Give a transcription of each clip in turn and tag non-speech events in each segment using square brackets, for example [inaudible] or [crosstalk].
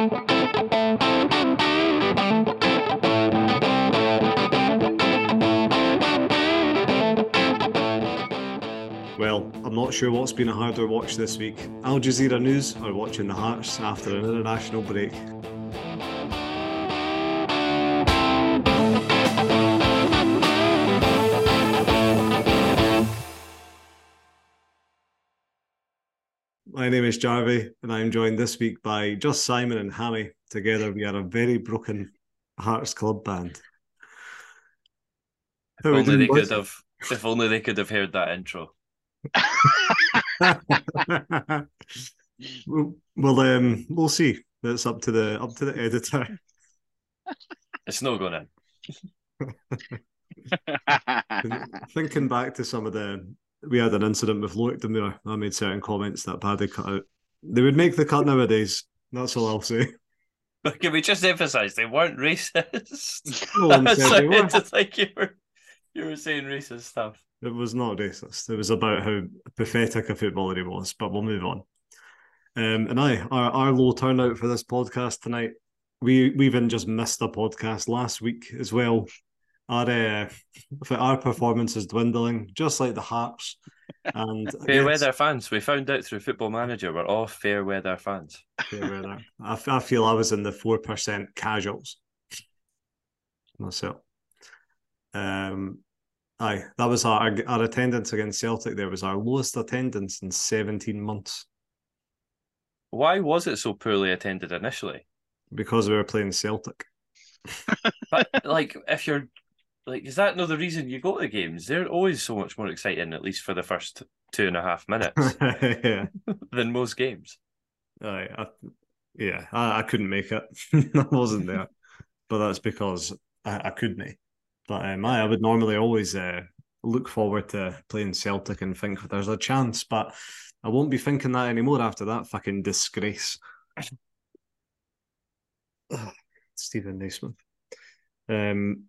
Well, I'm not sure what's been a harder watch this week Al Jazeera News or watching the Hearts after an international break. My name is Jarvie, and I'm joined this week by just Simon and Hammy. Together, we are a very broken Hearts Club band. If only they could have. If only they could have heard that intro. [laughs] well, um, we'll see. That's up to the up to the editor. It's not going [laughs] in. Thinking back to some of the, we had an incident with Loic Damour. I made certain comments that Paddy cut out. They would make the cut nowadays. That's all I'll say. But can we just emphasise they weren't racist? [laughs] No [laughs] said they were. to think you were you were saying racist stuff. It was not racist. It was about how pathetic a footballer he was. But we'll move on. Um, and I, our, our low turnout for this podcast tonight. We we even just missed a podcast last week as well. Our uh, our performance is dwindling, just like the Hearts. And [laughs] fair weather fans. We found out through Football Manager we're all fair weather fans. Fair weather. I, I feel I was in the four percent casuals myself. Um, aye, that was our our attendance against Celtic. There was our lowest attendance in seventeen months. Why was it so poorly attended initially? Because we were playing Celtic. but like, if you're like, is that not the reason you go to the games? They're always so much more exciting, at least for the first two and a half [laughs] minutes, yeah. [laughs] than most games. Aye, I, yeah, I, I couldn't make it. [laughs] I wasn't there, but that's because I, I couldn't. But um, I, I would normally always uh, look forward to playing Celtic and think there's a chance, but I won't be thinking that anymore after that fucking disgrace. Steven Naismith. Um,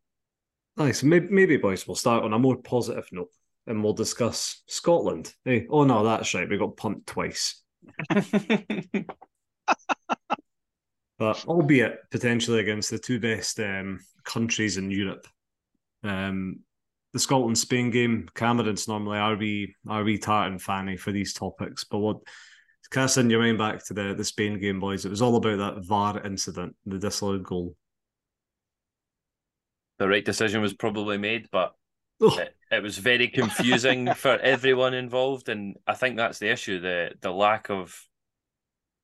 Nice. Maybe, maybe, boys, we'll start on a more positive note and we'll discuss Scotland. Hey, oh no, that's right. We got pumped twice. [laughs] but albeit potentially against the two best um, countries in Europe. Um, the Scotland Spain game, Cameron's normally RB RB Tart and Fanny for these topics, but what casting your mind back to the, the Spain game, boys, it was all about that VAR incident, the disallowed goal the right decision was probably made, but oh. it, it, was very confusing [laughs] for everyone involved, and I think that's the issue the the lack of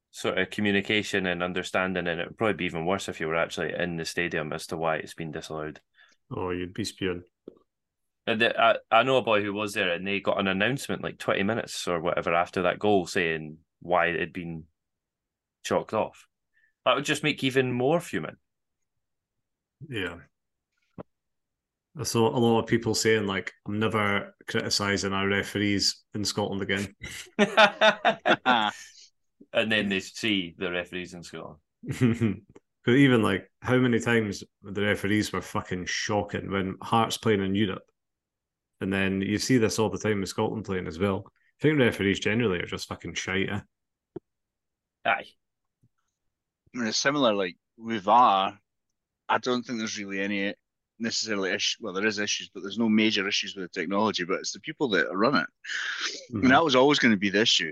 sort of communication and understanding, and it would probably be even worse if you were actually in the stadium as to why it's been disallowed. Oh, you'd be spewing. And the, I, I know a boy who was there, and they got an announcement like twenty minutes or whatever after that goal saying why it had been chalked off. That would just make even more fuming. Yeah, I saw a lot of people saying like, "I'm never criticizing our referees in Scotland again." [laughs] [laughs] and then they see the referees in Scotland. [laughs] but even like, how many times the referees were fucking shocking when Hearts playing in Europe, and then you see this all the time with Scotland playing as well. I think referees generally are just fucking shite. Eh? Aye. I mean, it's similar. Like with VAR, I don't think there's really any necessarily issue. Well, there is issues, but there's no major issues with the technology. But it's the people that run it, mm-hmm. and that was always going to be the issue.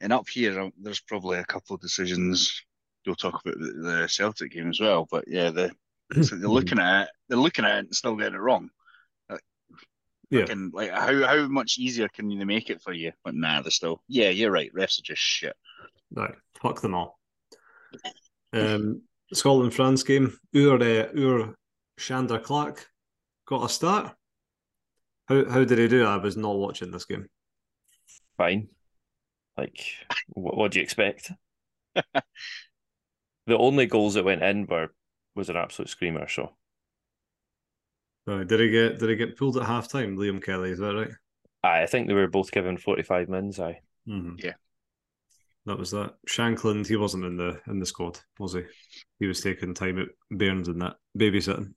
And up here, um, there's probably a couple of decisions. We'll talk about the Celtic game as well. But yeah, the so they're looking at it, they're looking at it and still getting it wrong. Like, yeah. Like how how much easier can they make it for you? But nah, they're still. Yeah, you're right. Refs are just shit. Right, fuck them all. Um, Scotland France game. Ur uh, Ur Zander Clark got a start. How how did he do? I was not watching this game. Fine. Like, what, what do you expect? [laughs] the only goals that went in were was an absolute screamer. So, uh, did he get did he get pulled at half time? Liam Kelly, is that right? I think they were both given forty five mins. I mm-hmm. yeah, that was that. Shankland, he wasn't in the in the squad, was he? He was taking time at Bairns and that babysitting.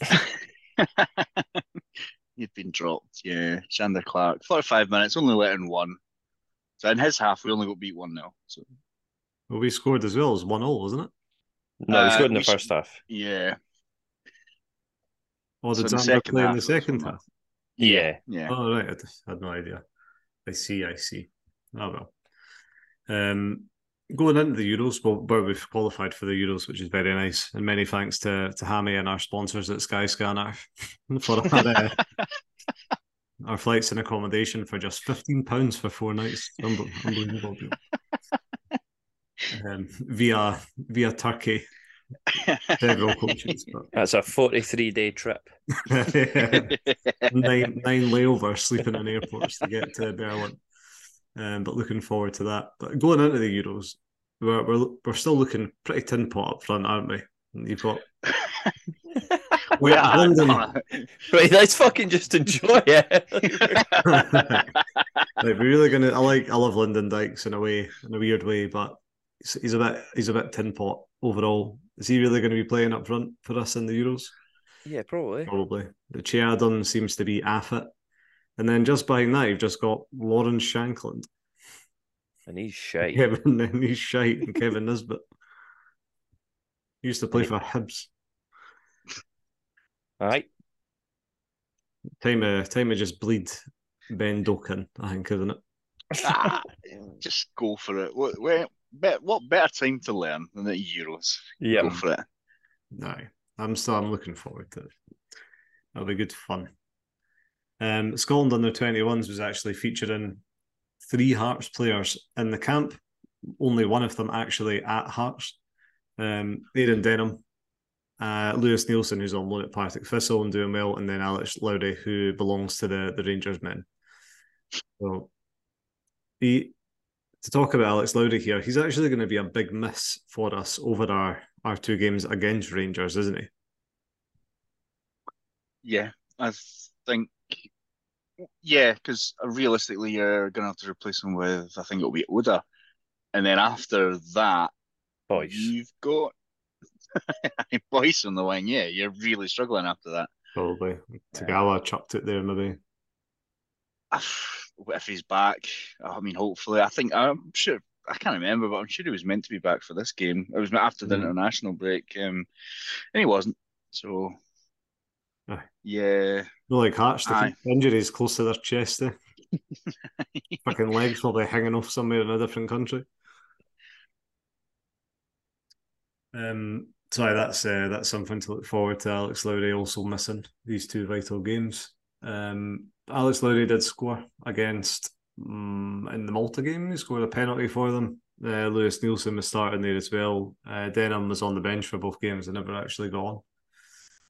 [laughs] He'd been dropped, yeah. Zander Clark, 45 minutes, only letting one. So in his half, we only got beat 1 0. So. Well, we scored as well as 1 0, wasn't it? No, he Uh, scored in the we first half. Yeah, Or did the Zander second play in half the second half? Yeah. yeah. Oh right, I just had no idea. I see, I see. Oh well. Um, going into the Euros, well, but we've qualified for the Euros, which is very nice. And many thanks to to Hammy and our sponsors at Skyscanner [laughs] for our, uh, [laughs] our flights and accommodation for just fifteen pounds for four nights. Unbelievable. Um, via via Turkey, [laughs] several coaches, but That's a 43 day trip. nine nine layovers sleeping in airports to get to Berlin. Um, but looking forward to that. But going into the Euros, we're we're, we're still looking pretty tin pot up front, aren't we? You've got [laughs] we are. London. [laughs] Right, let's fucking just enjoy it. [laughs] like, we're really gonna. I like. I love Lyndon Dykes in a way, in a weird way, but he's, he's a bit. He's a bit tin pot overall. Is he really going to be playing up front for us in the Euros? yeah, probably. Probably. The Chiadon seems to be Affit. And then just behind that, you've just got Lawrence Shankland. And he's shite. Kevin [laughs] and he's shite and Kevin Nisbet. He used to play for Hibs. All right. Time to time to just bleed Ben Doken, I think, isn't it? Ah, just go for it. What, where, bet, what better time to learn than the Euros? Yeah. Go Yeah. for it. No. I'm still I'm looking forward to it. That'll be good fun. Um Scotland under 21s was actually featuring three Hearts players in the camp. Only one of them actually at Hearts. Um Aaron Denholm, uh, Lewis Neilson, who's on loan at Partick Thistle and doing well, and then Alex Lowry, who belongs to the, the Rangers men. So he to talk about Alex Lowry here, he's actually going to be a big miss for us over our, our two games against Rangers, isn't he? Yeah, I think. Yeah, because realistically, you're going to have to replace him with, I think it'll be Oda. And then after that, Boys. you've got [laughs] Boyce on the wing. Yeah, you're really struggling after that. Probably. Tagawa chucked it there, maybe. If he's back, I mean, hopefully, I think I'm sure. I can't remember, but I'm sure he was meant to be back for this game. It was after the Mhm. international break, um, and he wasn't. So, Aye. yeah, No, like Hearts, injuries close to their chest, eh? [laughs] Fucking legs probably hanging off somewhere in a different country. Um, sorry, that's uh, that's something to look forward to. Alex Lowry also missing these two vital games. Um, Alex Lowry did score against um, in the Malta game. He scored a penalty for them. Uh, Lewis Neilson was starting there as well. Uh, Denholm was on the bench for both games and never actually got on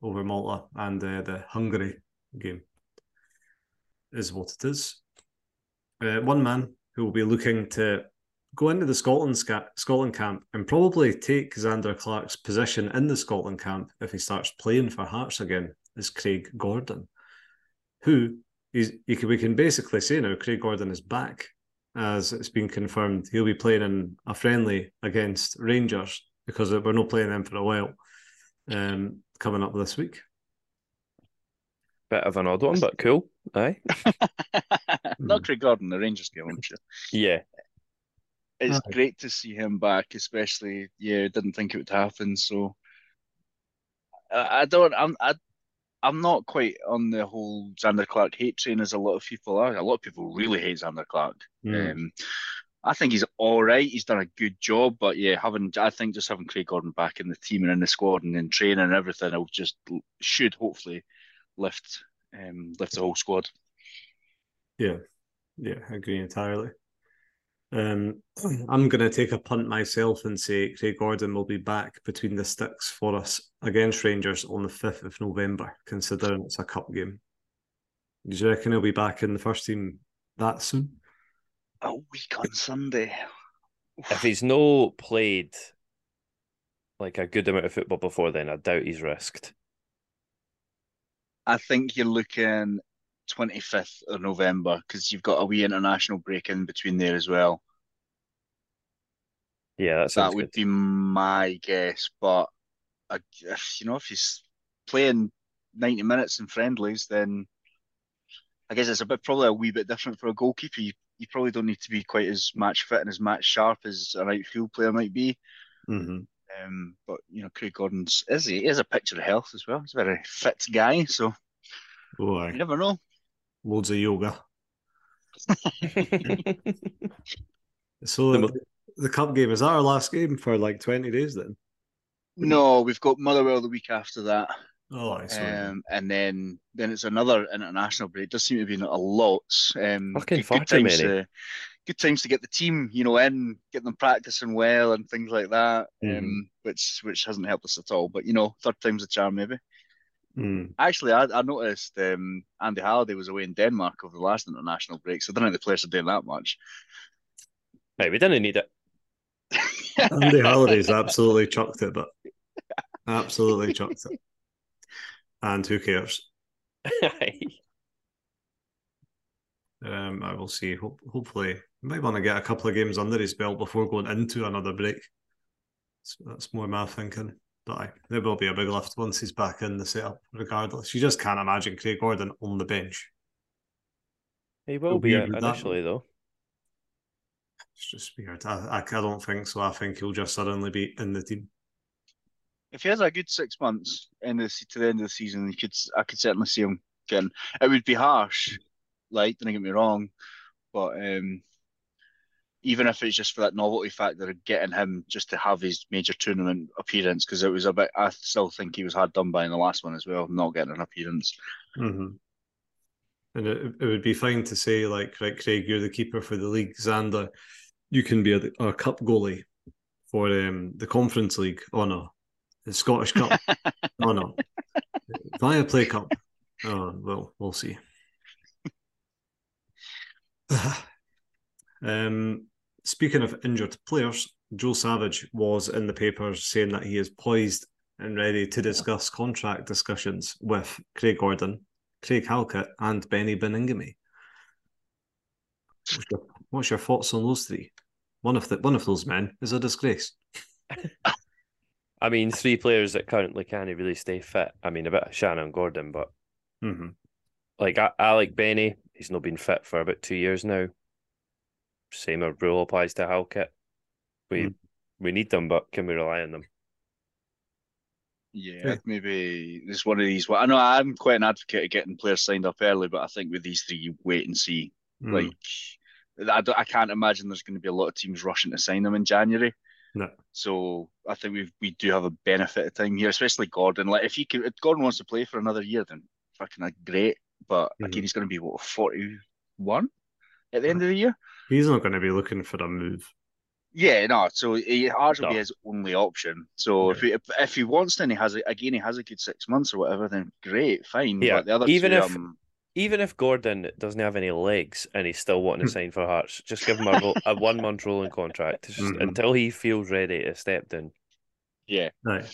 over Malta and uh, the Hungary game. Is what it is. Uh, one man who will be looking to go into the Scotland sca- Scotland camp and probably take Zander Clark's position in the Scotland camp if he starts playing for Hearts again is Craig Gordon, who is you can, we can basically say now Craig Gordon is back as it's been confirmed he'll be playing in a friendly against Rangers because we're not playing them for a while. Um, coming up this week. Bit of an odd one, but cool. Aye. [laughs] not Craig Gordon, the Rangers game. I'm sure Yeah. it's Aye. great to see him back, especially. Yeah, didn't think it would happen. So, I, I don't. I'm. I, I'm not quite on the whole Zander Clark hate train as a lot of people are. A lot of people really hate Zander Clark. Mm. Um, I think he's all right. He's done a good job, but yeah, having I think just having Craig Gordon back in the team and in the squad and in training and everything, will just should hopefully lift um lift the whole squad. Yeah, yeah, I agree entirely. Um, [clears throat] I'm going to take a punt myself and say Craig Gordon will be back between the sticks for us against Rangers on the 5th of November, considering it's a cup game. Do you reckon he'll be back in the first team that soon? A week on Sunday. If he's no played like a good amount of football before then, I doubt he's risked. I think you're looking 25th of November because you've got a wee international break in between there as well. Yeah, that That would good. be my guess. But I, if, you know, if he's playing 90 minutes in friendlies, then I guess it's a bit probably a wee bit different for a goalkeeper. You, you probably don't need to be quite as match fit and as match sharp as an outfield player might be. Mm-hmm. Um, but you know, Craig Gordon's is he? He is a picture of health as well. He's a very fit guy, so Oh, you never know. loads of yoga. [laughs] So The the, the cup game is that our last game for like twenty days then? No, we've got Motherwell the week after that. Oh, I see. Um, and then then it's another international break. It Does seem to be a lot. Um, Fucking good, good times many. to good times to get the team, you know, in, get them practicing well and things like that. Mhm. Um, which which hasn't helped us at all. But you know, third time's a charm, maybe. Hmm. Actually, I, I noticed um, Andy Halliday was away in Denmark over the last international break, so I don't think the players are doing that much. Right, we didn't need it. Andy Halliday's absolutely chucked it, but absolutely chucked it. [laughs] And who cares? [laughs] Um, I will see. Hope, hopefully, might want to get a couple of games under his belt before going into another break. So that's more my thinking. But aye, there will be a big lift once he's back in the setup, regardless. You just can't imagine Craig Gordon on the bench. he will It'll be be initially, though. It's just weird. I, I, I don't think so. I think he'll just suddenly be in the team. If he has a good six months in the to the end of the season, he could I could certainly see him getting. It would be harsh, like don't get me wrong, but um, even if it's just for that novelty factor of getting him just to have his major tournament appearance, because it was a bit. I still think he was hard done by in the last one as well, not getting an appearance. Mm-hmm. And it, it would be fine to say, like, right, Craig, you're the keeper for the league. Zander, you can be a, a cup goalie for um, the Conference League. Oh, no. The Scottish Cup. [laughs] oh, no. Viaplay Cup. Oh, well, we'll see. [sighs] um, speaking of injured players, Joe Savage was in the papers saying that he is poised and ready to discuss contract discussions with Craig Gordon, Craig Halkett, and Beni Baningime. What's your, what's your thoughts on those three? One of the one of those men is a disgrace. [laughs] I mean, three players that currently can't really stay fit. I mean, a bit of Shannon Gordon, but Mm-hmm. like I, I like Benny. He's not been fit for about two years now. Same rule applies to Halkett. We Mm. we need them, but can we rely on them? Yeah, Yeah. maybe it's one of these. Well, I know I'm quite an advocate of getting players signed up early, but I think with these three, you wait and see. Mm. Like, I, don't- I can't imagine there's going to be a lot of teams rushing to sign them in January. No. So I think we we do have a benefit of time here, especially Gordon. Like, if he can, if Gordon wants to play for another year, then fucking uh, great. But Mhm. again, he's going to be what 41 at the end of the year. He's not going to be looking for a move. Yeah, no. So he, ours will be his only option. So if he if, if he wants and he has a, again, he has a good six months or whatever, then great, fine. Yeah, But the other even two, if- um, Even if Gordon doesn't have any legs and he's still wanting to sign for Hearts, just give him a, ro- a one month rolling contract just Mhm. until he feels ready to step down. yeah, Right.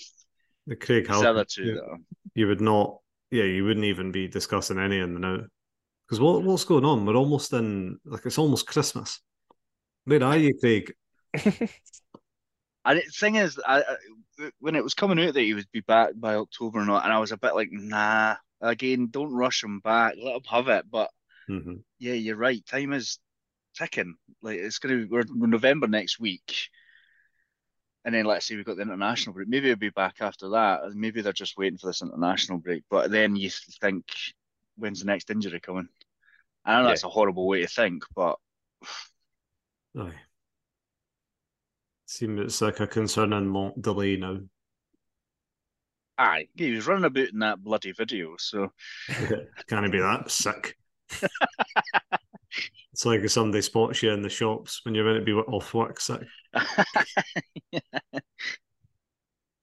The Craig it's the other Halkett, two you, that you would not, yeah, you wouldn't even be discussing any in the now. Because what, what's going on? We're almost in, like, it's almost Christmas. Where are you, Craig? [laughs] And the thing is, I, I, when it was coming out that he would be back by October or not, and I was a bit like, nah. Again, don't rush him back. Let him have it. But hmm yeah, you're right. Time is ticking. Like it's gonna be we're, we're November next week, and then let's say we've got the international break. Maybe it'll be back after that. Maybe they're just waiting for this international break. But then you think, when's the next injury coming? I know Yeah. that's a horrible way to think, but Aye. Seems it's like a concerning long delay now. Aye, he was running about in that bloody video. So [laughs] Can it be that sick? [laughs] it's like if somebody spots you in the shops when you're meant to be off work sick. [laughs]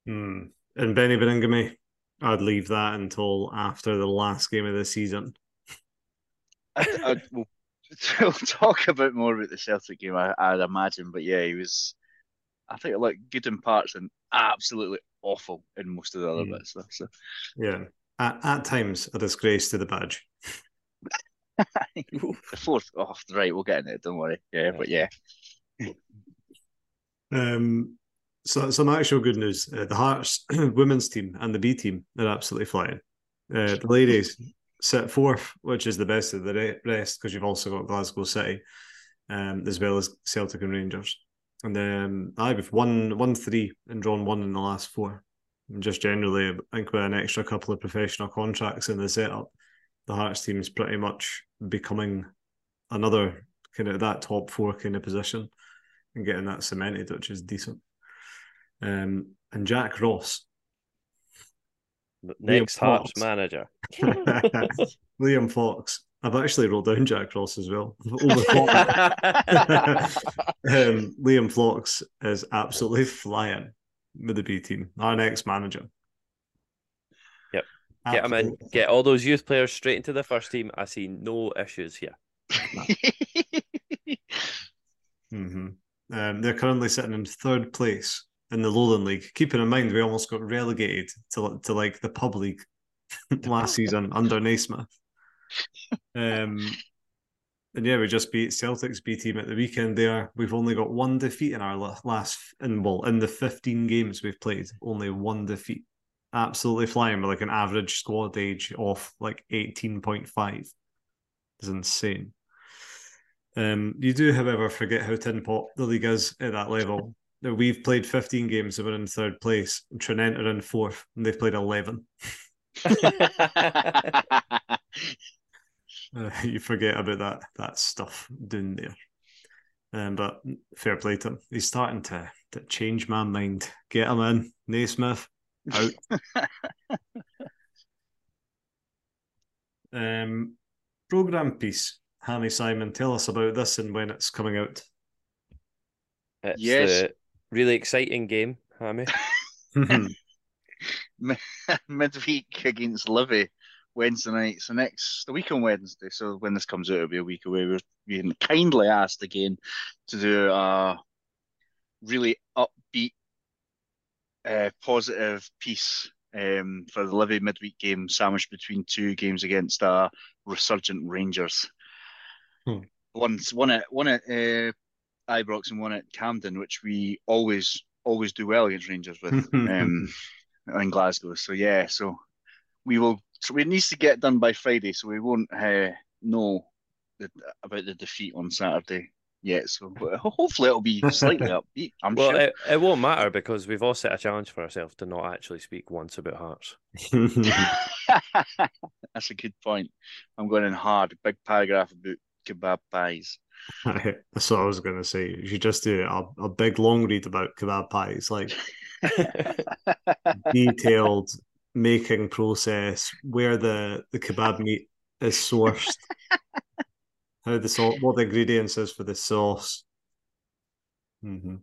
Hmm. And Beni Baningime, I'd leave that until after the last game of the season. I, I, we'll, we'll talk about more about the Celtic game, I, I'd imagine. But yeah, he was. I think it looked good in parts and absolutely awful in most of the other Mm. bits. So, so. Yeah. At, at times, a disgrace to the badge. [laughs] the fourth, oh, right, we'll get in it. Don't worry. Yeah, Yeah. but yeah, Um, so some actual good news. Uh, the Hearts [clears throat] women's team and the B team are absolutely flying. Uh, the ladies sit fourth, which is the best of the rest because you've also got Glasgow City, um, as well as Celtic and Rangers. And then I have won one three and drawn one in the last four. And just generally, I think with an extra couple of professional contracts in the setup, the Hearts team is pretty much becoming another kind of that top four kind of position and getting that cemented, which is decent. Um, and Jack Ross, next Hearts manager, [laughs] [laughs] Liam Fox. I've actually rolled down Jack Ross as well. [laughs] [laughs] [laughs] um, Liam Fox is absolutely flying with the B team. Our next manager. Yep. Get them in. Get all those youth players straight into the first team. I see no issues here. mm-hmm. um, they're currently sitting in third place in the Lowland League. Keeping in mind, we almost got relegated to, to like the pub league last season under Naismith. Um, and yeah, we just beat Celtic's B team at the weekend. There, we've only got one defeat in our last, in well, in the fifteen games we've played, only one defeat. Absolutely flying with like an average squad age of like eighteen point five. It's insane. Um, you do, however, forget how tin pot the league is at that level. We've played 15 games and we're in third place. Tranent are in fourth and they've played 11. [laughs] [laughs] Uh, [laughs] you forget about that that stuff down there. Um, but fair play to him. He's starting to, to change my mind. Get him in. Naismith out. [laughs] um, program piece. Hammy Simon, tell us about this and when it's coming out. It's yes. a really exciting game, Hammy. [laughs] Midweek against Livy Wednesday night. So next the week on Wednesday. So when this comes out, it'll be a week away. We're being kindly asked again to do a really upbeat, uh, positive piece um, for the Livy midweek game, sandwiched between two games against uh, resurgent Rangers. Hmm. One, one at one at uh, Ibrox and one at Hampden, which we always always do well against Rangers with [laughs] um, in Glasgow. So yeah, so we will so we needs to get done by Friday, so we won't uh, know the, about the defeat on Saturday yet. So hopefully it'll be [laughs] slightly upbeat. I'm well, sure. it, it won't matter because we've all set a challenge for ourselves to not actually speak once about Hearts. [laughs] [laughs] That's a good point. I'm going in hard. Big paragraph about kebab pies. That's what I was going to say. You should just do a, a big long read about kebab pies, like detailed making process, where the, the kebab meat is sourced, [laughs] how the salt, what the ingredients is for the sauce. Mm-hmm.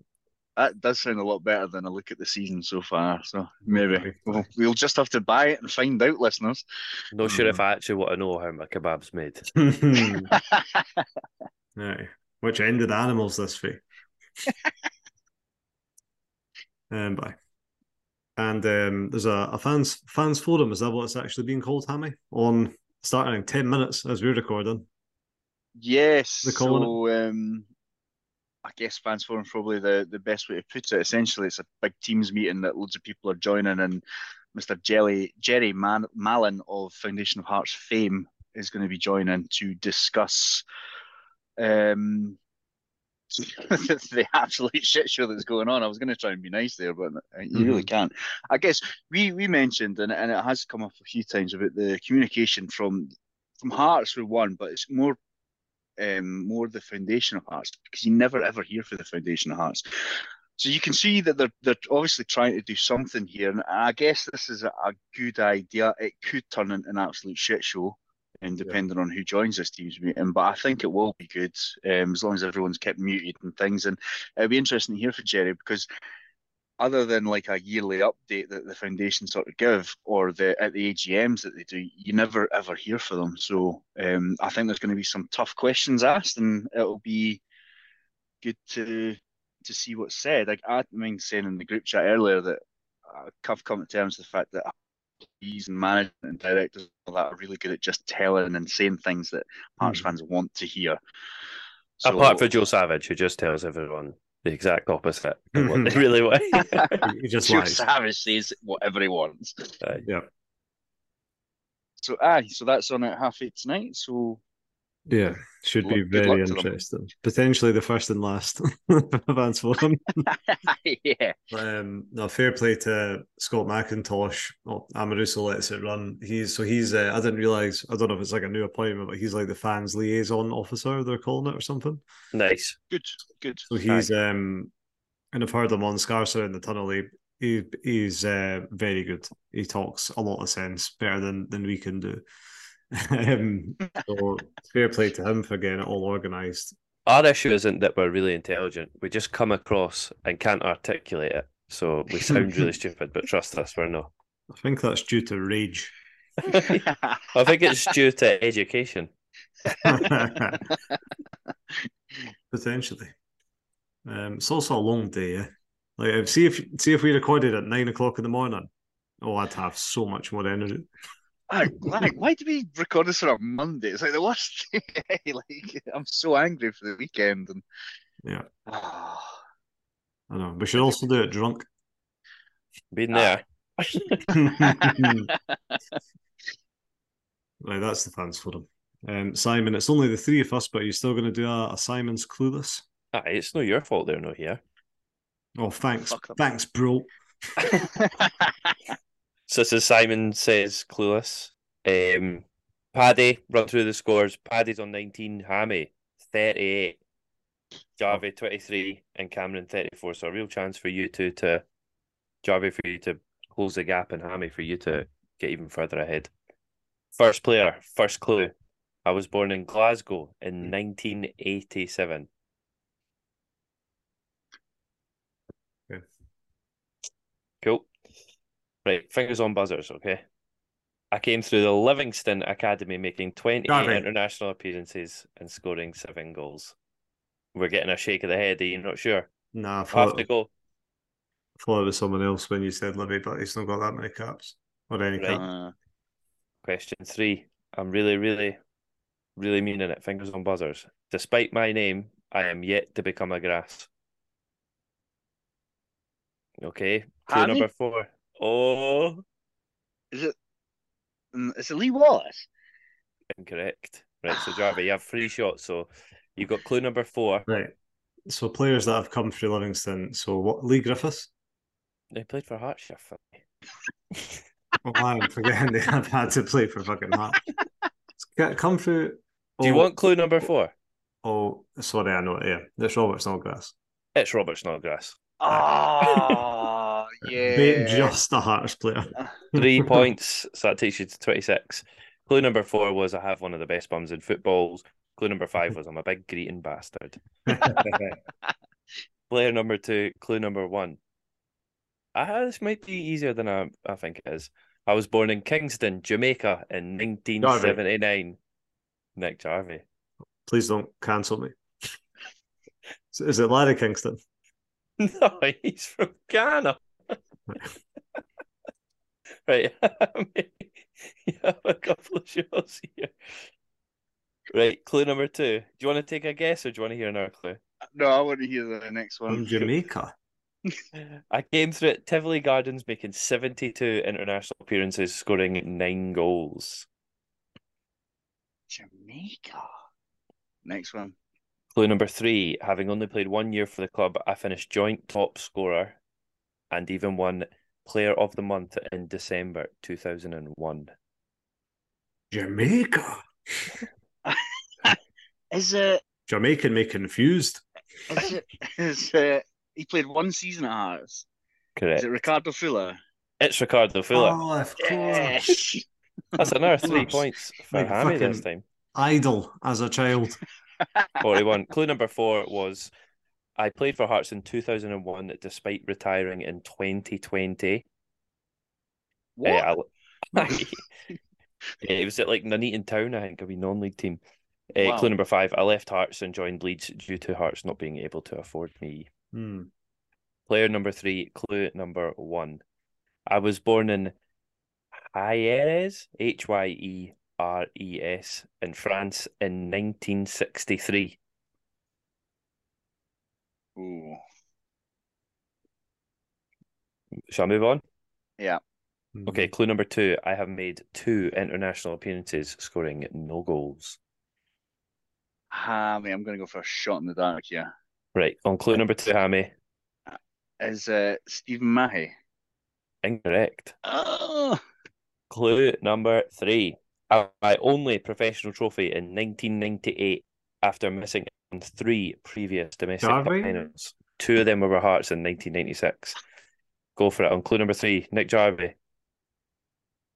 That does sound a lot better than a look at the season so far. So maybe we'll, we'll just have to buy it and find out, listeners. Not sure if I actually want to know how my kebab's made. [laughs] [laughs] right. Which end of the animals this week? and bye. And um, there's a, a, fans fans forum. Is that what it's actually being called, Hammy? On starting in ten minutes as we're recording. Yes. So um, I guess fans forum is probably the, the best way to put it. Essentially, it's a big teams meeting that loads of people are joining, and Mr. Jelly Jerry Man- Mallon of Foundation of Hearts fame is going to be joining to discuss um, [laughs] the absolute shit show that's going on. I was going to try and be nice there, but you mm-hmm. really can't. I guess we we mentioned and, and it has come up a few times about the communication from from Hearts for one, but it's more um more the foundation of Hearts because you never ever hear for the foundation of Hearts. So you can see that they're they're obviously trying to do something here, and I guess this is a, a good idea. It could turn into an absolute shit show and depending yeah. on who joins this team's meeting. But I think it will be good um, as long as everyone's kept muted and things. And it'll be interesting to hear from Jerry because other than like a yearly update that the foundation sort of give or the at the AGMs that they do, you never ever hear for them. So um, I think there's going to be some tough questions asked, and it'll be good to to see what's said. Like I mean, saying in the group chat earlier that I've come to terms with the fact that and management and directors that are really good at just telling and saying things that Hearts mm. fans want to hear. So, Apart from Joe Savage, who just tells everyone the exact opposite of what they [laughs] really want. [laughs] he [laughs] just Joe lies. Savage says whatever he wants. Uh, yeah. So aye, so that's on at half eight tonight. So Yeah, should be very interesting. Potentially the first and last [laughs] Vans Forum. [laughs] yeah. Um, no, fair play to Scott McIntosh. Well, Amoruso lets it run. He's so he's. Uh, I didn't realize. I don't know if it's like a new appointment, but he's like the fans liaison officer. They're calling it or something. Nice. Good. Good. So he's um, and I've heard him on Scarcer in the tunnel. He, he he's uh, very good. He talks a lot of sense, better than than we can do um, [laughs] so fair play to him for getting it all organised. Our issue isn't that we're really intelligent. We just come across and can't articulate it. So we sound really [laughs] stupid, but trust us, we're not. I think that's due to rage. [laughs] I think it's due to education. Potentially. Um, it's also a long day, yeah. Like see if see if we recorded at nine o'clock in the morning. Oh, I'd have so much more energy. I, like, why do we record this on a Monday? It's like the worst [laughs] day. like, I'm so angry for the weekend. And yeah, [sighs] I know. We should also do it drunk. Been there. [laughs] [laughs] right, that's the fans for them. Um, Simon, it's only the three of us, but you're still going to do a, a Simon's Clueless. Aye, it's not your fault they're not here. Oh, thanks, thanks, bro. So as Simon says, clueless. Um, Paddy, run through the scores. Paddy's on 19, Hammy 38, Jarvie 23, and Cameron 34. So a real chance for you two to, Jarvie for you to close the gap, and Hammy for you to get even further ahead. First player, first clue. I was born in Glasgow in 1987. Okay. Cool. Right, fingers on buzzers, okay? I came through the Livingston Academy making 28 international appearances and scoring seven goals. We're getting a shake of the head. Are you not sure? Nah, I thought, have to go. I thought it was someone else when you said Libby, but he's not got that many caps or any right. cap. Question three. I'm really, really, really meaning it. Fingers on buzzers. Despite my name, I am yet to become a grass. Okay. Clue number four. Oh, is it? Mm, it Lee Wallace? Incorrect. Right, so Jarvie, you have three shots. So you've got clue number four. Right. So players that have come through Livingston. So what? Leigh Griffiths. They played for Hearts, oh, I'm forgetting they have had to play for fucking Hearts. Come through. Oh, Do you oh. want clue number four? Oh, sorry, I know it. Yeah, it's Robert Snodgrass. It's Robert Snodgrass. Oh, yeah. Just a Hearts player. [laughs] Three [laughs] points. So that takes you to 26. Clue number four was I have one of the best bums in footballs. Clue number five was I'm a big greeting bastard. [laughs] Player number two, clue number one. Ah, this might be easier than I, I think it is. I was born in Kingston, Jamaica in 1979. Jarvie. Nick Jarvie. Please don't cancel me. Is it Laryea Kingston? No, he's from Ghana. Right. [laughs] you [laughs] have a couple of shows here. Right, clue number two. Do you want to take a guess or do you want to hear another clue? No, I want to hear the next one. From Jamaica. [laughs] I came through at Tivoli Gardens making 72 international appearances, scoring nine goals. Jamaica. Next one. Clue number three, having only played one year for the club, I finished joint top scorer and even won Player of the Month in December 2001. Jamaica. [laughs] is it Jamaican me confused? Is it is it he played one season at Hearts? Correct. Is it Ricardo Fuller? It's Ricardo Fuller. Oh, of course. Yes. That's another three points for like Hammy this time. Idol as a child. [laughs] 41. Clue number four was I played for Hearts in 2001 despite retiring in 2020. What? Uh, I, [laughs] [laughs] it was at like Nuneaton Town, I think, a wee non league team. Uh, wow. Clue number five I left Hearts and joined Leeds due to Hearts not being able to afford me. Hmm. Player number three, clue number one. I was born in Hyères, H Y E R E S in France in 1963. Ooh. Shall I move on? Yeah. Okay, clue number two. I have made two international appearances, scoring no goals. Hammy, I'm going to go for a shot in the dark here. Right, on clue number two, Hammy. Is uh, Stephen Mahay? Incorrect. Oh, Clue number three. My only professional trophy in 1998 after missing on three previous domestic Derby? finals. Two of them were Hearts in 1996. Go for it on clue number three. Nick Jarvie.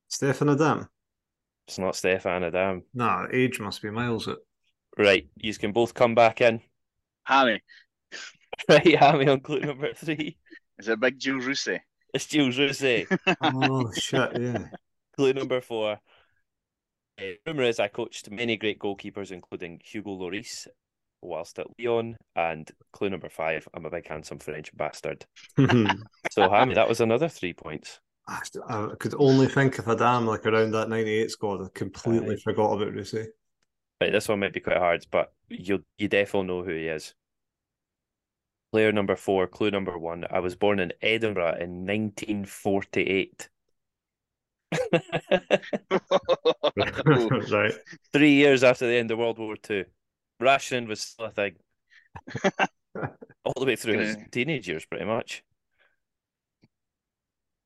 Stefan Adam. It's not Stefan Adam. Nah, age must be miles it. Right, you can both come back in. Hammy. [laughs] Right, Hammy on clue number three. Is it Big Jules Rousset? It's Jules [laughs] Rousset. Oh shit, yeah. Clue number four. Uh, rumour is I coached many great goalkeepers, including Hugo Lloris, whilst at Lyon. And clue number five, I'm a big handsome French bastard. [laughs] So, Hammy, that was another three points. I, I could only think of a damn like around that '98 squad. I completely forgot about Rousset. Right, this one might be quite hard, but you you definitely know who he is. Player number four, clue number one. I was born in Edinburgh in 1948. [laughs] right. Three years after the end of World War Two. Rationing was still a thing. [laughs] All the way through his teenage years, pretty much.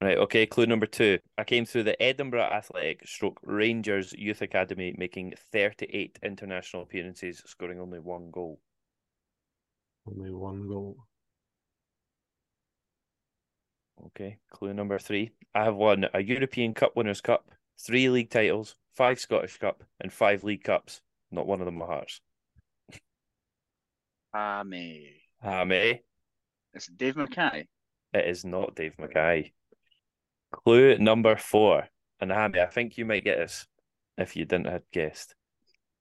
Right, okay, clue number two. I came through the Edinburgh Athletic stroke Rangers Youth Academy, making 38 international appearances, scoring only one goal. Only one goal. Okay, clue number three. I have won a European Cup Winners' Cup, three league titles, five Scottish Cup, and five League Cups. Not one of them were Hearts. Hammy. Hammy. It's Dave Mackay. It is not Dave Mackay. Clue number four. And Hammy, I think you might get this if you didn't have guessed.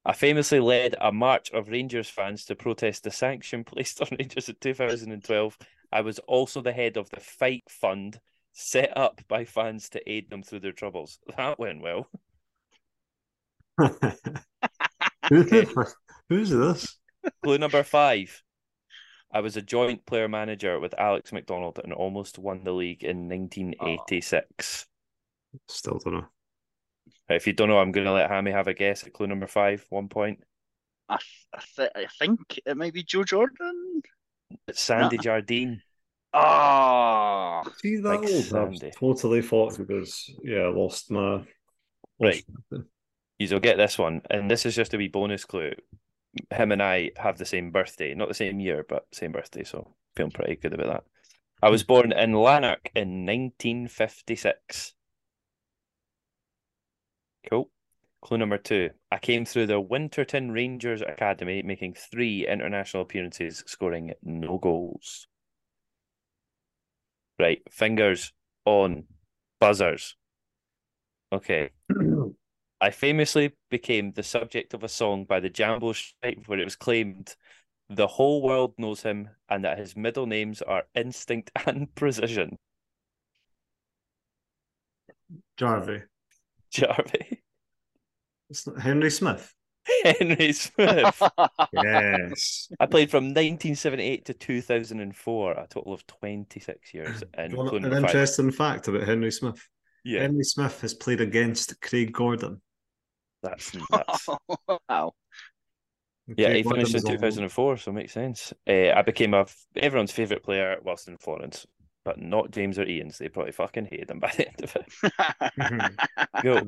I famously led a march of Rangers fans to protest the sanction [laughs] placed on Rangers in 2012. I was also the head of the Fight Fund set up by fans to aid them through their troubles. [laughs] That went well. [laughs] Who's this? Who's this? Clue number five. I was a joint player manager with Alex McDonald and almost won the league in 1986. Still don't know. If you don't know, I'm going to let Hammy have a guess at clue number five, one point. I, th- I, th- I think it might be Joe Jordan. It's Sandy Jardine. Ah, Oh, See that Like old? I Sandy. totally thought because yeah, I lost my Right. You'll get this one, and this is just a wee bonus clue. Him and I have the same birthday, not the same year, but same birthday, so feeling pretty good about that. I was born in Lanark in 1956. Cool. Clue number two. I came through the Winterton Rangers Academy, making three international appearances, scoring no goals. Right, fingers on buzzers. Okay. [clears throat] I famously became the subject of a song by the Jambo Stripe where it was claimed the whole world knows him and that his middle names are Instinct [laughs] and Precision. Jarvie. Jarvie. It's not Henry Smith. [laughs] Henry Smith. Yes. I played from 1978 to 2004, a total of 26 years. And Do you want an interesting fact about Henry Smith. Yeah, Henry Smith has played against Craig Gordon. that's [laughs] nuts. wow. Yeah, he finished in was on- 2004, so it makes sense. Uh, I became a everyone's favourite player whilst in Florence, but not James or Ian's. They probably fucking hated him by the end of it. [laughs] Go.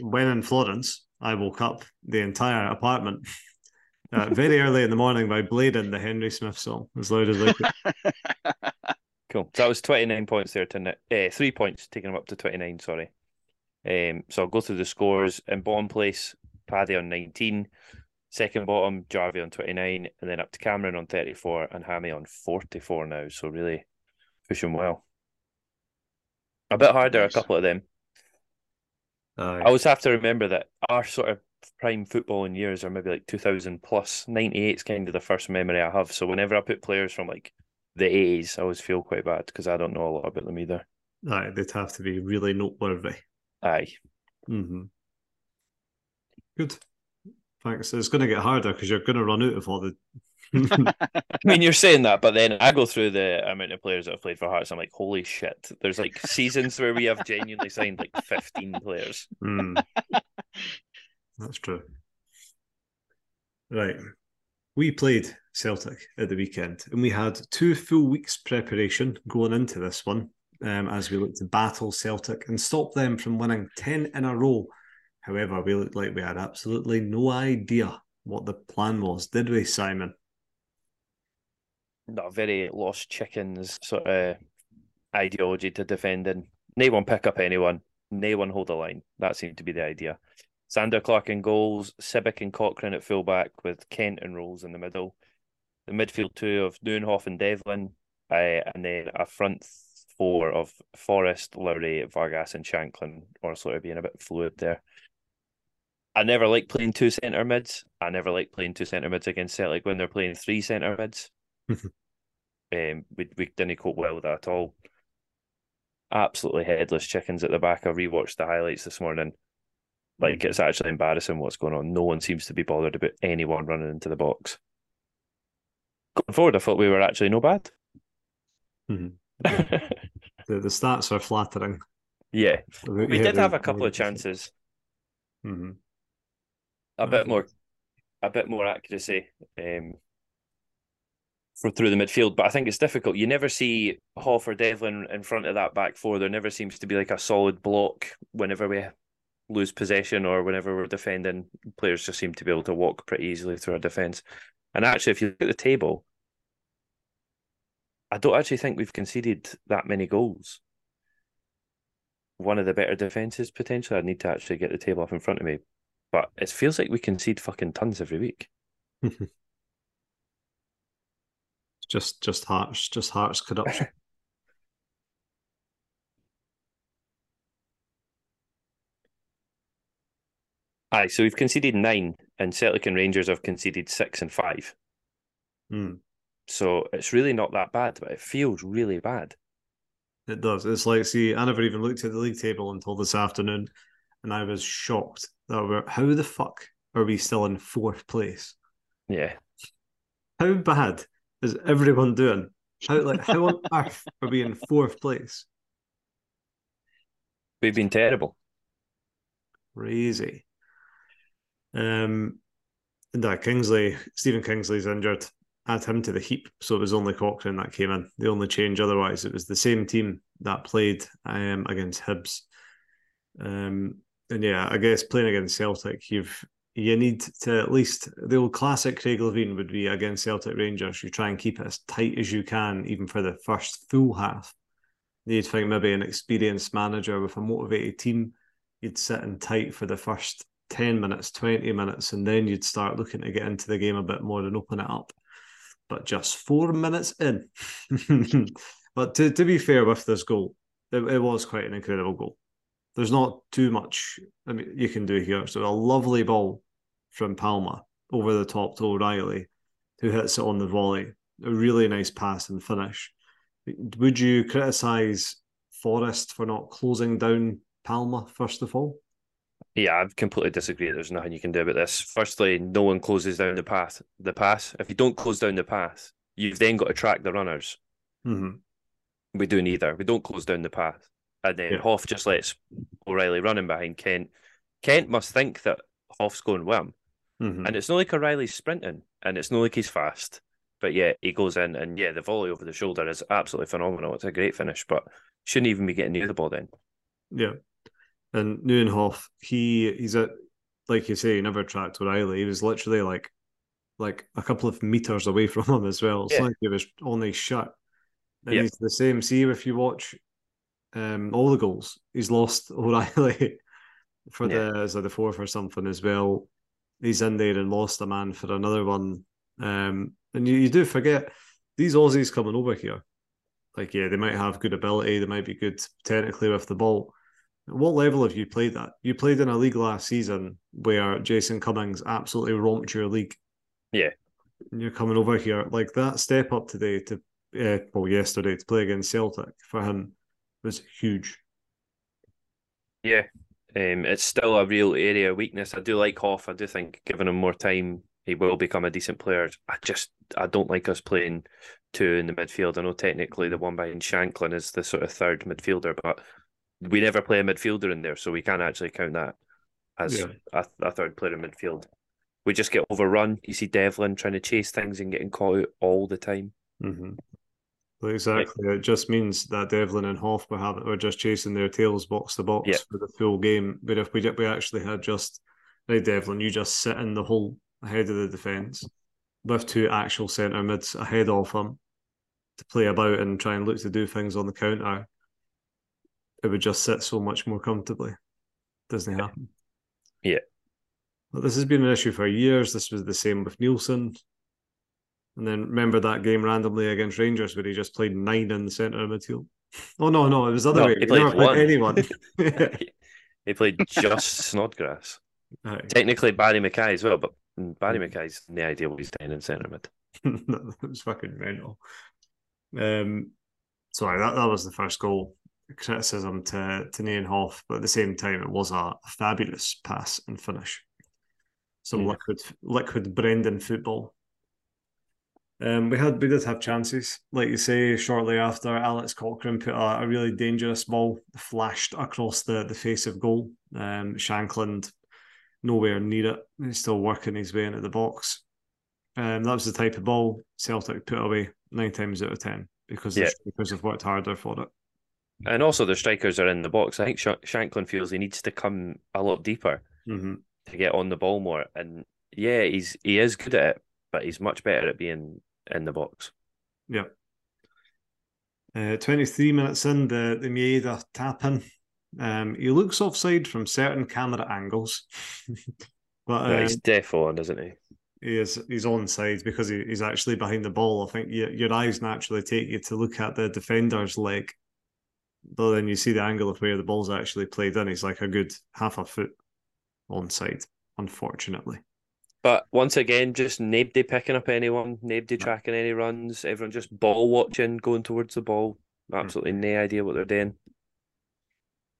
When in Florence, I woke up the entire apartment uh, very early in the morning by blading the Henry Smith song as loud as I could. [laughs] Cool. So that was 29 points there to Uh, three points, taking him up to 29, sorry. Um, so I'll go through the scores. In bottom place, Paddy on 19. Second bottom, Jarvie on 29. And then up to Cameron on 34 and Hammy on 44 now. So really pushing well. A bit harder, Nice. a couple of them. Aye. I always have to remember that our sort of prime footballing years are maybe like 2000 plus. 98 is kind of the first memory I have. So whenever I put players from like the 80s, I always feel quite bad because I don't know a lot about them either. Aye, they'd have to be really noteworthy. Aye. Mm-hmm. Good. Thanks. It's going to get harder because you're going to run out of all the. [laughs] I mean, you're saying that, but then I go through the amount of players that have played for Hearts. I'm like, holy shit! There's like seasons where we have genuinely signed like 15 players. Hmm. That's true. Right. we played Celtic at the weekend, and we had two full weeks preparation going into this one um, as we looked to battle Celtic and stop them from winning 10 in a row. However, we looked like we had absolutely no idea what the plan was, did we, Simon? Not very lost chickens sort of ideology to defending. No one pick up anyone, no one hold the line. That seemed to be the idea. Zander Clark in goals, Sibbick and Cochrane at fullback with Kent and Rowles in the middle. The midfield two of Nieuwenhof and Devlin, uh, and then a front four of Forrest, Lowry, Vargas, and Shankland, or sort of being a bit fluid there. I never like playing two centre mids. I never like playing two centre mids against Celtic when they're playing three centre mids. [laughs] um, we we didn't cope well with that at all. Absolutely headless chickens at the back. I rewatched the highlights this morning. Like it's actually embarrassing what's going on. No one seems to be bothered about anyone running into the box. Going forward, I thought we were actually no bad. Mm-hmm. [laughs] the the stats are flattering. Yeah, we did have a couple of chances. Mm-hmm. A bit more, a bit more accuracy um, through the midfield, but I think it's difficult. You never see Hoff or Devlin in front of that back four. There never seems to be like a solid block whenever we lose possession or whenever we're defending. Players just seem to be able to walk pretty easily through our defence. And actually, if you look at the table, I don't actually think we've conceded that many goals. One of the better defences potentially. I need to actually get the table up in front of me, but it feels like we concede fucking tons every week. [laughs] just, just hearts, just hearts corruption. [laughs] Aye, so we've conceded nine, and Celtic and Rangers have conceded six and five. Hmm. So it's really not that bad, but it feels really bad. It does. It's like, see, I never even looked at the league table until this afternoon, and I was shocked that we're how the fuck are we still in fourth place? Yeah. How bad is everyone doing? How like how on [laughs] earth are we in fourth place? We've been terrible. Crazy. Um, and that Kingsley, Stephen Kingsley's injured. Add him to the heap, so it was only Cochrane that came in. The only change, otherwise, it was the same team that played um, against Hibs. Um, and yeah, I guess playing against Celtic, you've you need to at least the old classic Craig Levein would be against Celtic Rangers. You try and keep it as tight as you can, even for the first full half. You'd think maybe an experienced manager with a motivated team, you'd sit in tight for the first 10 minutes, 20 minutes, and then you'd start looking to get into the game a bit more and open it up. But just four minutes in. [laughs] but to, to be fair with this goal, it, it was quite an incredible goal. There's not too much I mean, you can do here. So a lovely ball from Palma over the top to O'Riley, who hits it on the volley. A really nice pass and finish. Would you criticise Forrest for not closing down Palma first of all? Yeah, I completely disagree. There's nothing you can do about this. Firstly, no one closes down the path. The pass. If you don't close down the path, you've then got to track the runners. Mm-hmm. We do neither. We don't close down the path, and then yeah. Hoff just lets O'Riley running behind Kent. Kent must think that Hoff's going with him, mm-hmm. and it's not like O'Riley's sprinting, and it's not like he's fast. But yeah, he goes in, and yeah, the volley over the shoulder is absolutely phenomenal. It's a great finish, but shouldn't even be getting near the ball then. Yeah, and Nieuwenhof, he he's a like you say, he never tracked O'Riley. He was literally like like a couple of meters away [laughs] from him as well. It's yeah. like he was only shut. And he's the same. See if you watch um, all the goals, he's lost O'Riley [laughs] for yeah. the is it the fourth or something as well. He's in there and lost a man for another one. Um, and you, you do forget these Aussies coming over here. Like, yeah, they might have good ability, they might be good technically with the ball, what level have you played at? You played in a league last season where Jason Cummings absolutely romped your league. Yeah. And you're coming over here. Like that step up today to, uh, well, yesterday to play against Celtic for him was huge. Yeah. Um, it's still a real area of weakness. I do like Hoff. I do think giving him more time, he will become a decent player. I just I don't like us playing two in the midfield. I know technically the one behind Shankland is the sort of third midfielder, but we never play a midfielder in there, so we can't actually count that as yeah. a, a, third player in midfield. we just get overrun. You see Devlin trying to chase things and getting caught out all the time. Mm-hmm. Well, exactly. Like, it just means that Devlin and Hoff were having were just chasing their tails box to box Yeah. for the full game. But if we we actually had just hey, Devlin, you just sit in the hole ahead of the defence with two actual centre mids ahead of him to play about and try and look to do things on the counter. It would just sit so much more comfortably. Doesn't happen. Yeah. But this has been an issue for years. This was the same with Neilson. And then remember that game randomly against Rangers where he just played nine in the centre of midfield. [laughs] Oh no, no, it was the other No, way. he He, played anyone. [laughs] [laughs] He played just Snodgrass. Aye. Technically Barrie McKay as well, but Barry Mm. McKay's no idea what he's doing in centre mid. that was fucking mental. Um, sorry, that, that was the first goal. Criticism to to Hoff, but at the same time, it was a, a fabulous pass and finish. Some Yeah. liquid liquid Brendan football. Um, we had we did have chances, like you say. Shortly after, Alex Cochrane put a, a really dangerous ball flashed across the the face of goal. Um, Shankland nowhere near it. He's still working his way into the box. Um, that was the type of ball Celtic put away nine times out of ten because Yeah. the strikers have worked harder for it. And also the strikers are in the box. I think Sh- Shankland feels he needs to come a lot deeper Mm-hmm. to get on the ball more. And yeah, he's he is good at it, but he's much better at being in the box. Yeah. Uh, 23 minutes in, the, the Maeda tap in. Um, he looks offside from certain camera angles, [laughs] but Yeah, uh, he's deaf on, isn't he? he is he's onside because he, he's actually behind the ball. I think your, your eyes naturally take you to look at the defender's leg, but then you see the angle of where the ball's actually played in. He's like a good half a foot onside, unfortunately. But once again, just nobody picking up anyone, nobody tracking any runs, everyone just ball watching, going towards the ball. Absolutely no idea what they're doing.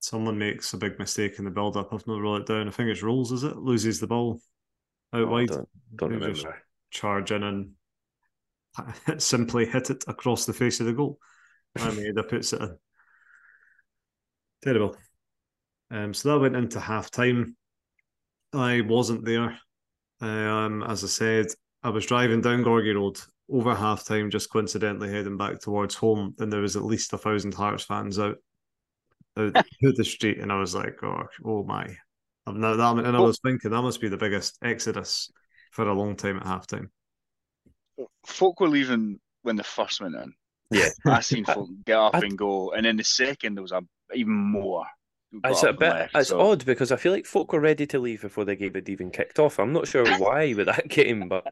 Someone makes a big mistake in the build up. I've not wrote it down. I think it's Rowles, is it? Loses the ball out Oh, wide. don't, don't remember. charge in and [laughs] simply hit it across the face of the goal. And Maeda puts it in. Terrible. Um, so that went into half time. I wasn't there. Um, as I said, I was driving down Gorgie Road over half time, just coincidentally heading back towards home, and there was at least a thousand Hearts fans out out [laughs] the street, and I was like, "Oh, oh my!" I've now that, and I was thinking that must be the biggest exodus for a long time at halftime. Folk were leaving when the first went in. Yeah. I seen folk get up [laughs] I- and go, and then the second there was a even more. Who got It's a bit. left, It's so- odd because I feel like folk were ready to leave before the game had even kicked off. I'm not sure why with that [laughs] game, but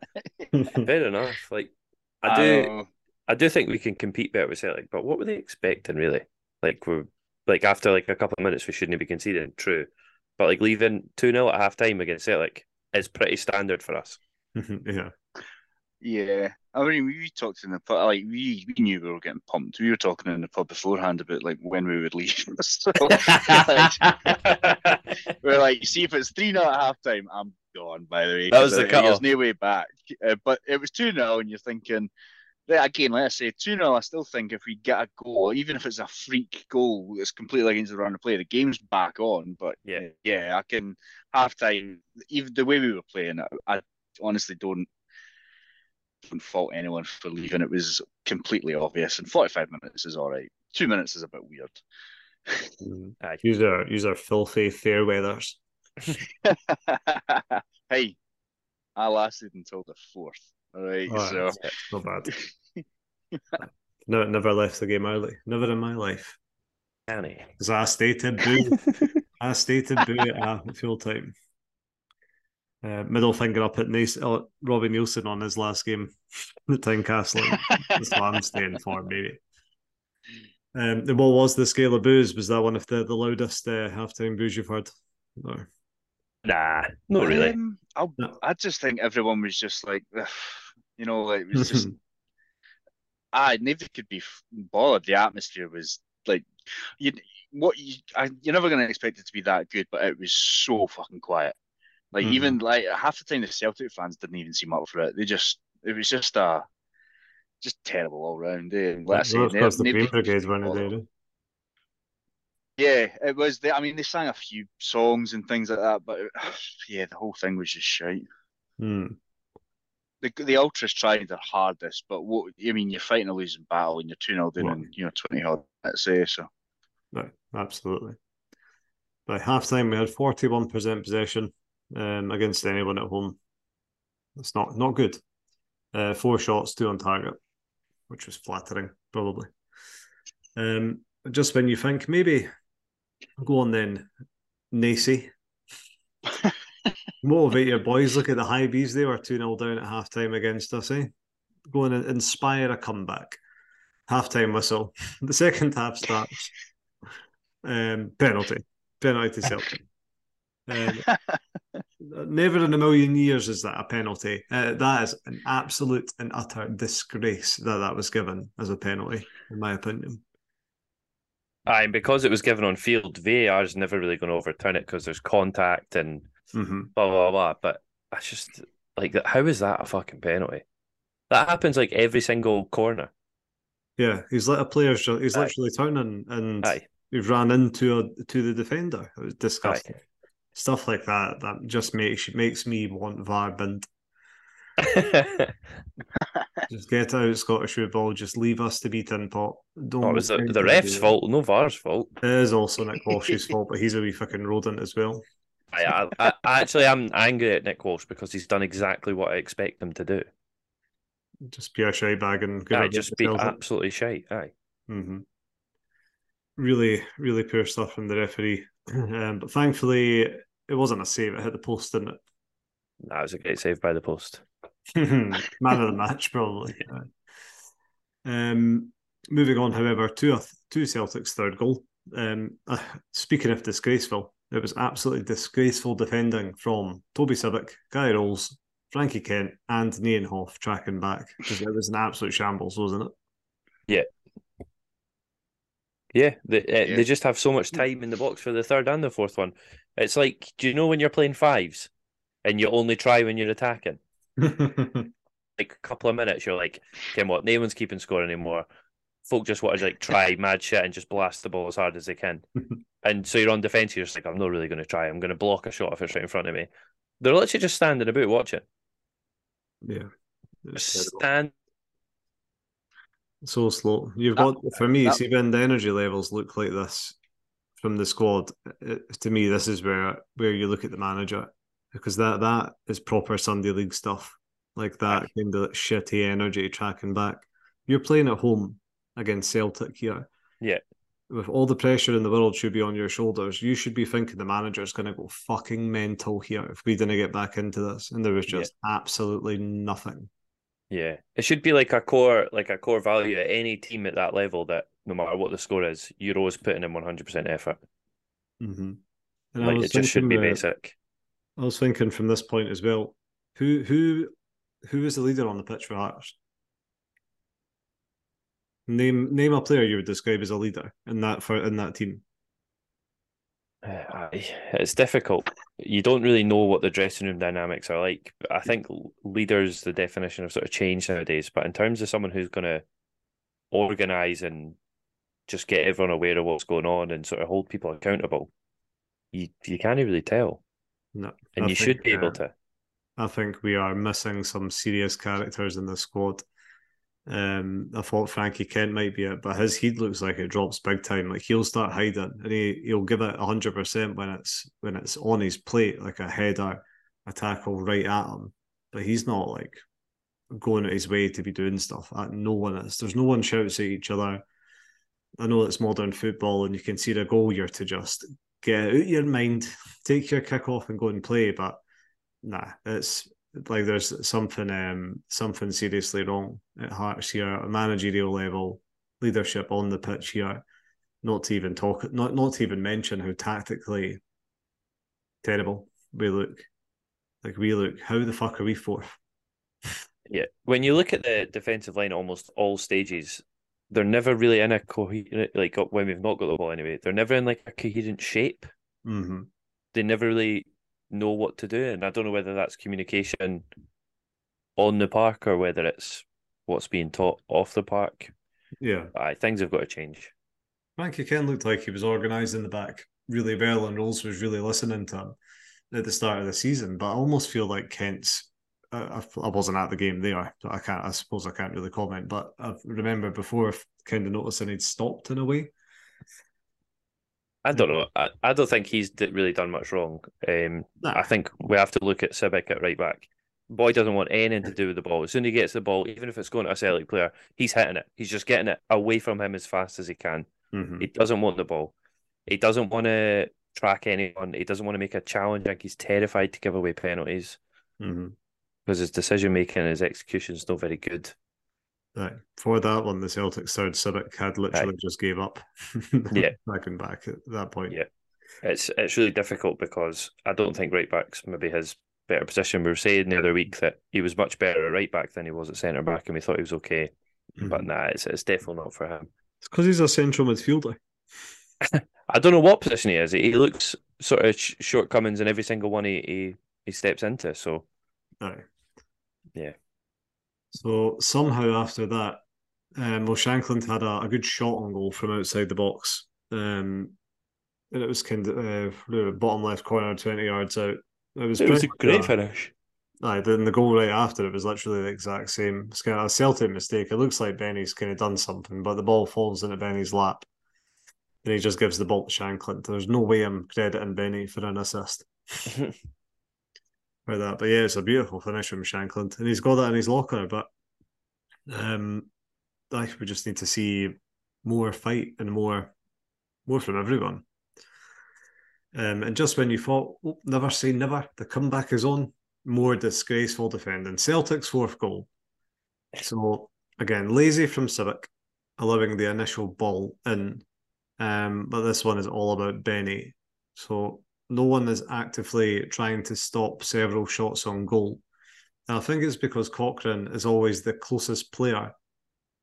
[laughs] fair enough. Like I do, know. I do think we can compete better with Celtic. But what were they expecting, really? Like we're like after like a couple of minutes, we shouldn't be conceding. True, but like leaving two 0 at half time against Celtic is pretty standard for us. [laughs] yeah. Yeah, I mean, we talked in the pub, like we, we knew we were getting pumped. We were talking in the pub beforehand about like when we would leave. [laughs] so [laughs] we're like, see if it's three 0 at half time, I'm gone. By the way, That was the there- There's no way back. Uh, but it was two 0 and you're thinking. Again, let's say, 2 0, I still think if we get a goal, even if it's a freak goal it's completely against the run of play, the game's back on. But Yeah. yeah, I can half time, even the way we were playing, I honestly don't don't fault anyone for leaving. It was completely obvious, and 45 minutes is all right. Two minutes is a bit weird. Mm-hmm. Aye. Use our use our filthy fair weathers. [laughs] hey, I lasted until the fourth. All right, All so right. Not bad. [laughs] no, never left the game early. Never in my life. Annie. Because I stated boo. [laughs] I stated boo at half full time. Uh, middle finger up at nice, uh, Robbie Neilson on his last game, [laughs] the Tynecastle. That's what I'm staying for, maybe. Um, and what was the scale of boos? Was that one of the, the loudest uh, halftime boos you've heard? Or Nah, not really. Um, I No. I just think everyone was just like, you know, like it was just. [laughs] I never could be bothered. The atmosphere was like, you what you I, you're never going to expect it to be that good, but it was so fucking quiet. Like Mhm. even like half the time the Celtic fans didn't even seem up for it. They just it was just uh just terrible all round. Eh? Like say, Well, of ne- course, the Green could weren't there. eh? Yeah, it was. They, I mean, they sang a few songs and things like that, but it, [sighs] yeah, the whole thing was just shite. Hmm. The the ultras tried their hardest, but what I mean, you're fighting a losing battle and you're two 0 down in you know twenty odd let's say so. No, absolutely. By halftime, we had forty-one percent possession um, against anyone at home. That's not not good. Uh, four shots, two on target, which was flattering, probably. Um, just when you think maybe go on then, Nacy. [laughs] Motivate your boys. Look at the Hibees. They were 2 0 down at halftime against us, eh? Go and inspire a comeback. Halftime whistle. [laughs] The second half starts. Um, penalty. Penalty to Celtic. [laughs] Um, never in a million years is that a penalty. Uh, that is an absolute and utter disgrace that that was given as a penalty, in my opinion. Aye, and because it was given on field, VAR is never really going to overturn it because there's contact and Mm-hmm. blah blah blah. But I just like that. How is that a fucking penalty? That happens like every single corner. Yeah, he's let a player. He's Aye. literally turning and Aye. he ran into a, to the defender. It was disgusting. Stuff like that that just makes makes me want VAR bint. [laughs] Just get out Scottish football. Just leave us to be tin pot. Don't. oh, it was the, the ref's do fault, no VAR's fault. It is also Nick Walsh's [laughs] fault, but he's a wee fucking rodent as well. I, I, I actually am angry at Nick Walsh because he's done exactly what I expect him to do. Just be a shy bag and good just be absolutely shite. Aye. hmm Really, really poor stuff from the referee. [clears throat] Um, but thankfully, it wasn't a save. It hit the post, didn't it? That was a great save by the post. [laughs] Man of the match, probably. Um, moving on, however, to a, to Celtic's third goal. Um, uh, speaking of disgraceful, it was absolutely disgraceful defending from Toby Sibbick, Kye Rowles, Frankie Kent, and Nieuwenhof tracking back. Just, it was an absolute shambles, wasn't it? Yeah, they uh, Yeah. they just have so much time in the box for the third and the fourth one. It's like, do you know when you're playing fives and you only try when you're attacking? [laughs] Like a couple of minutes, you're like, okay, what? No one's keeping score anymore. Folk just want to like try [laughs] mad shit and just blast the ball as hard as they can. [laughs] and so you're on defense. You're just like, I'm not really going to try. I'm going to block a shot if it's right in front of me. They're literally just standing about watching. yeah. It's Just terrible. stand. So slow. You've That- got for me. that- see when the energy levels look like this from the squad. It, to me, this is where where you look at the manager because that that is proper Sunday league stuff. Like that Aye. kind of shitty energy tracking back. You're playing at home against Celtic here. Yeah. With all the pressure in the world should be on your shoulders, you should be thinking the manager's going to go fucking mental here if we didn't get back into this. And there was Yeah. just absolutely nothing. Yeah, it should be like a core, like a core value at any team at that level. That no matter what the score is, you're always putting in 100 percent effort. Mm-hmm. And Like it just should be basic. I was thinking from this point as well, who who who is the leader on the pitch for Hearts? Name name a player you would describe as a leader in that for in that team. Aye, It's difficult. You don't really know what the dressing room dynamics are like. I think leaders, the definition of sort of change nowadays. But in terms of someone who's going to organize and just get everyone aware of what's going on and sort of hold people accountable, you you can't really tell, No, and I you should think, be able uh, to. I think we are missing some serious characters in the squad. Um, I thought Frankie Kent might be it, but his heat looks like it drops big time. Like he'll start hiding, and he he'll give it hundred percent when it's when it's on his plate, like a header, a tackle right at him. But he's not like going out his way to be doing stuff. No one is. There's no one shouts at each other. I know it's modern football, and you can see the goal. You're to just get out your mind, take your kick off, and go and play. But nah, it's like there's something um something seriously wrong at Hearts here, a managerial level, leadership on the pitch here. Not to even talk, not not to even mention how tactically terrible we look. Like we look, how the fuck are we fourth? [laughs] Yeah, when you look at the defensive line, almost all stages, they're never really in a coherent. Like when we've not got the ball anyway, they're never in like a coherent shape. Mm-hmm. They never really know what to do, and I don't know whether that's communication on the park or whether it's what's being taught off the park. Yeah, Aye, things have got to change. Frankie Ken looked like he was organised in the back really well, and Rowles was really listening to him at the start of the season. But I almost feel like Kent's I, I wasn't at the game there, so I can't. I suppose I can't really comment. But I remember before kind of noticing he'd stopped in a way. I don't know. I, I don't think he's really done much wrong. Um. I think we have to look at Sibbick at right back. Boy doesn't want anything to do with the ball. As soon as he gets the ball, even if it's going to a Celtic player, he's hitting it. He's just getting it away from him as fast as he can. Mm-hmm. He doesn't want the ball. He doesn't want to track anyone. He doesn't want to make a challenge. Like he's terrified to give away penalties mm-hmm. because his decision making and his execution is not very good. Right. For that one, the Celtics third Sibbick had literally right. just gave up. [laughs] yeah. Back and back at that point. Yeah. It's it's really difficult because I don't think right back's maybe his better position. We were saying the other week that he was much better at right back than he was at centre back, and we thought he was okay. Mm-hmm. But nah, it's it's definitely not for him. It's because he's a central midfielder. [laughs] I don't know what position he is. He looks sort of sh- shortcomings in every single one he, he he steps into. So, Aye. yeah. So somehow after that, um, well, Shankland had a, a, good shot on goal from outside the box. Um, and it was kind of uh, bottom left corner, 20 yards out. It was, it was a great finish. Aye, then the goal right after it was literally the exact same. It's kind of a Celtic mistake. It looks like Beni's kind of done something, but the ball falls into Beni's lap. And he just gives the ball to Shankland. There's no way I'm crediting Beni for an assist. [laughs] for that. But yeah, it's a beautiful finish from Shankland, and he's got that in his locker. But um, I think we just need to see more fight and more, more from everyone. Um, and just when you thought, oh, never say never, the comeback is on. More disgraceful defending. Celtic's fourth goal. So again, lazy from Sibbick, allowing the initial ball in. Um, but this one is all about Beni. So no one is actively trying to stop several shots on goal. And I think it's because Cochrane is always the closest player.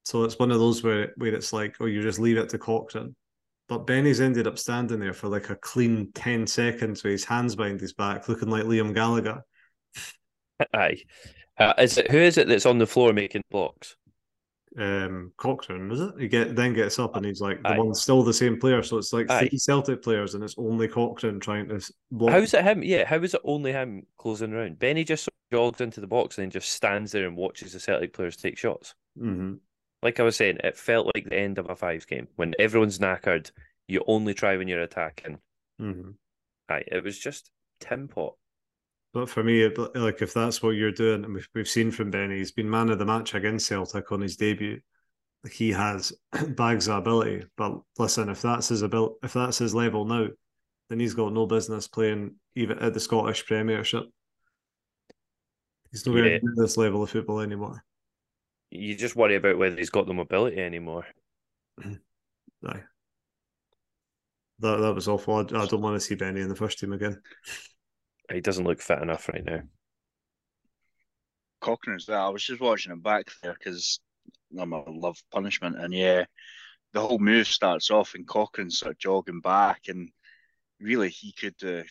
So it's one of those where, where it's like, oh, you just leave it to Cochrane. But Beni's ended up standing there for like a clean 10 seconds with his hands behind his back, looking like Liam Gallagher. [laughs] Aye. Uh, is it, who is it that's on the floor making blocks? Um, Cochrane, is it? He get then gets up and he's like the Aye. one's still the same player, so it's like Aye. three Celtic players and it's only Cochrane trying to block. How's it him? Yeah, how is it only him closing around? Beni just jogs into the box and then just stands there and watches the Celtic players take shots. Mm-hmm. Like I was saying, it felt like the end of a fives game when everyone's knackered. You only try when you're attacking. Mm-hmm. Aye, it was just Tim Pot. But for me, like if that's what you're doing, and we've, we've seen from Beni, he's been man of the match against Celtic on his debut. He has [clears throat] bags of ability. But listen, if that's his ability, if that's his level now, then he's got no business playing even at the Scottish Premiership. He's not going to do this level of football anymore. You just worry about whether he's got the mobility anymore. [clears throat] Aye. That that was awful. I, I don't want to see Beni in the first team again. He doesn't look fit enough right now. Cochrane's that. I was just watching him back there because I'm a love punishment, and yeah, the whole move starts off and Cochrane's sort of jogging back, and really he could uh,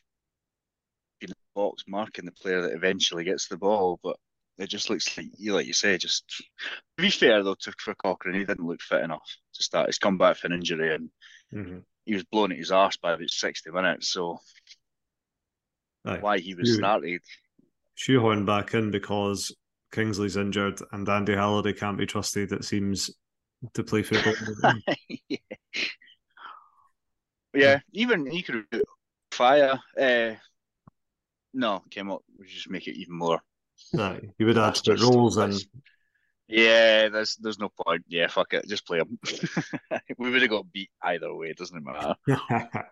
be in the box marking the player that eventually gets the ball, but it just looks like you, like you say, just to be fair though to for Cochrane, he didn't look fit enough to start. He's come back from an injury and mm-hmm. he was blown at his arse by about sixty minutes, so Aye. why he was Shoe, started. Shoehorn back in because Kingsley's injured and Andy Halliday can't be trusted, it seems, to play football. [laughs] yeah. yeah, even he could have fire. Uh, no, came up. We just make it even more. Aye, you would add to roles and. Yeah, there's there's no point. Yeah, fuck it, just play him. [laughs] we would have got beat either way. It doesn't matter. [laughs]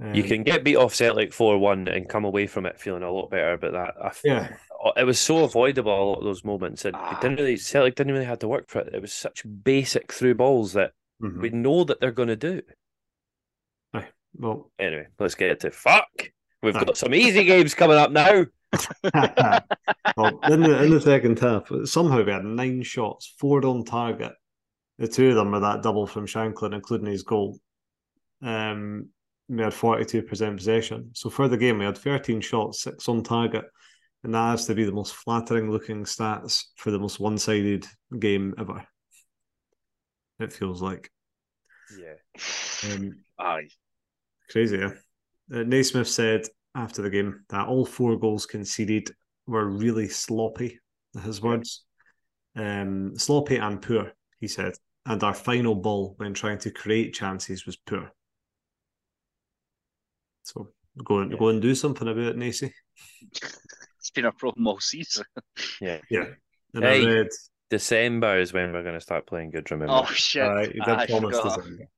Um, you can get beat off Celtic four one and come away from it feeling a lot better. But that, I, yeah, it was so avoidable a lot of those moments, and ah. didn't really Celtic didn't really have to work for it. It was such basic through balls that mm-hmm. we know that they're going to do. Aye. Well, anyway, let's get it to fuck. We've aye. got some easy games coming up now. [laughs] [laughs] well, in the in the second half, somehow we had nine shots, four on target. The two of them were that double from Shankland, including his goal. Um, we had 42% possession. So for the game, we had 13 shots, six on target. And that has to be the most flattering looking stats for the most one sided game ever. It feels like. Yeah. Um, Aye. Crazy, yeah. Uh, Naismith said after the game that all four goals conceded were really sloppy. His words, um, sloppy and poor. He said, and our final ball when trying to create chances was poor. So go and yeah. go and do something about it, Nacy. [laughs] it's been a problem all season. Yeah, yeah. And hey, I read December is when we're going to start playing good. Remember? Oh shit! Uh, you did I promise. December.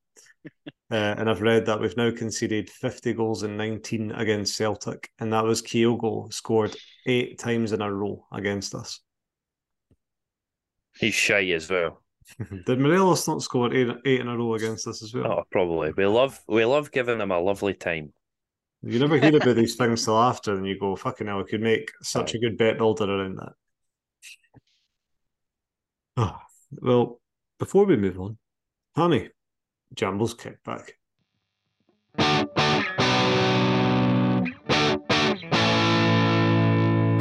Uh, and I've read that we've now conceded 50 goals in 19 against Celtic, and that was Kyogo scored eight times in a row against us. He's shy as well. [laughs] Did Morelos not score eight, eight in a row against us as well? Oh, probably. We love we love giving him a lovely time. You never hear about these things till after, and you go, "Fucking hell, we could make such a good bet builder around that." Oh, well, before we move on, honey, Jamble's kickback.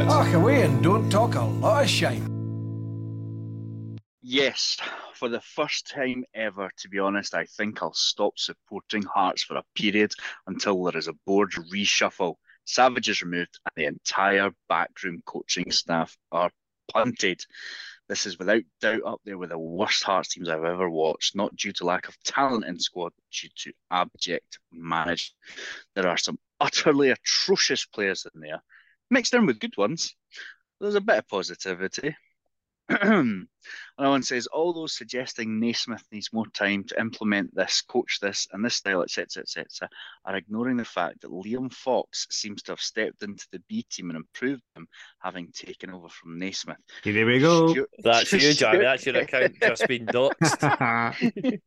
Talk away and don't talk a lot of shame. Yes, for the first time ever, to be honest, I think I'll stop supporting Hearts for a period until there is a board reshuffle. Savage is removed and the entire backroom coaching staff are punted. This is without doubt up there with the worst Hearts teams I've ever watched, not due to lack of talent in squad, due to abject management. There are some utterly atrocious players in there, mixed in with good ones. There's a bit of positivity. Another one says, all those suggesting Naismith needs more time to implement this, coach this, and this style, etc., etc., are ignoring the fact that Liam Fox seems to have stepped into the B team and improved them, having taken over from Naismith. Here we go. Stuart, That's you, Jamie. That's your account just been doxed.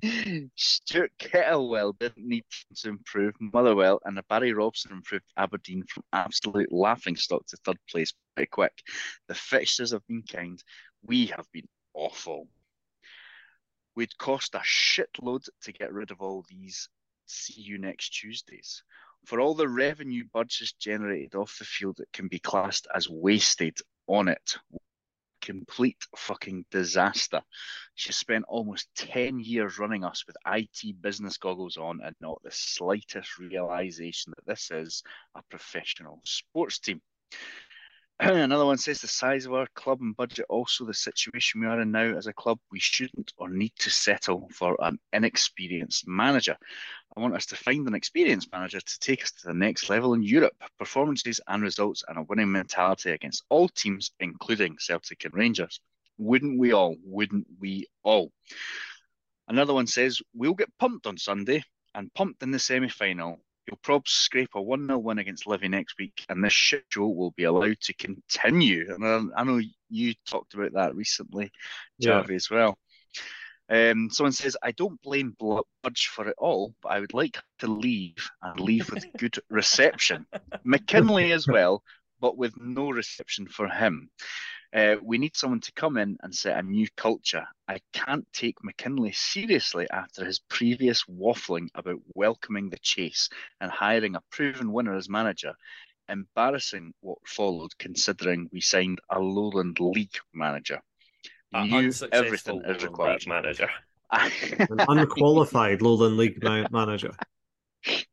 [laughs] Stuart Kettlewell didn't need to improve Motherwell, and Barry Robson improved Aberdeen from absolute laughing stock to third place pretty quick. The fixtures have been kind we have been awful. We'd cost a shitload to get rid of all these see you next Tuesdays. For all the revenue budgets generated off the field that can be classed as wasted on it. Complete fucking disaster. She spent almost 10 years running us with IT business goggles on and not the slightest realization that this is a professional sports team. [clears throat] Another one says the size of our club and budget, also the situation we are in now as a club, we shouldn't or need to settle for an inexperienced manager. I want us to find an experienced manager to take us to the next level in Europe. Performances and results and a winning mentality against all teams, including Celtic and Rangers. Wouldn't we all? Wouldn't we all? Another one says, We'll get pumped on Sunday and pumped in the semi final He'll probably scrape a 1 0 win against Livy next week, and this shit show will be allowed to continue. And I, I know you talked about that recently, Javi, yeah. as well. Um, someone says, I don't blame Budge for it all, but I would like to leave and leave with [laughs] good reception. McKinlay as well, but with no reception for him. Uh, we need someone to come in and set a new culture. I can't take McKinlay seriously after his previous waffling about welcoming the chase and hiring a proven winner as manager. Embarrassing what followed, considering we signed a Lowland League manager. A Knew everything is required. manager. An unqualified Lowland League manager. [laughs]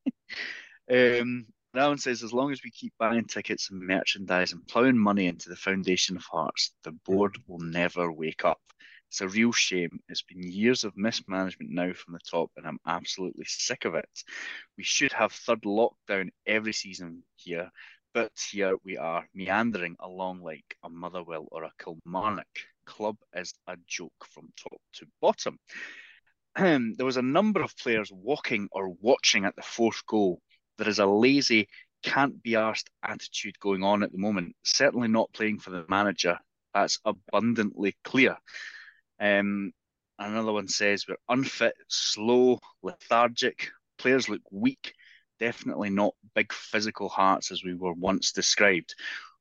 Um, Rowan says, as long as we keep buying tickets and merchandise and ploughing money into the foundation of Hearts, the board mm. will never wake up. It's a real shame. It's been years of mismanagement now from the top, and I'm absolutely sick of it. We should have third lockdown every season here, but here we are meandering along like a Motherwell or a Kilmarnock. Club is a joke from top to bottom. [clears throat] there was a number of players walking or watching at the fourth goal there is a lazy, can't be asked attitude going on at the moment. Certainly not playing for the manager. That's abundantly clear. Um, another one says we're unfit, slow, lethargic. Players look weak. Definitely not big physical hearts as we were once described.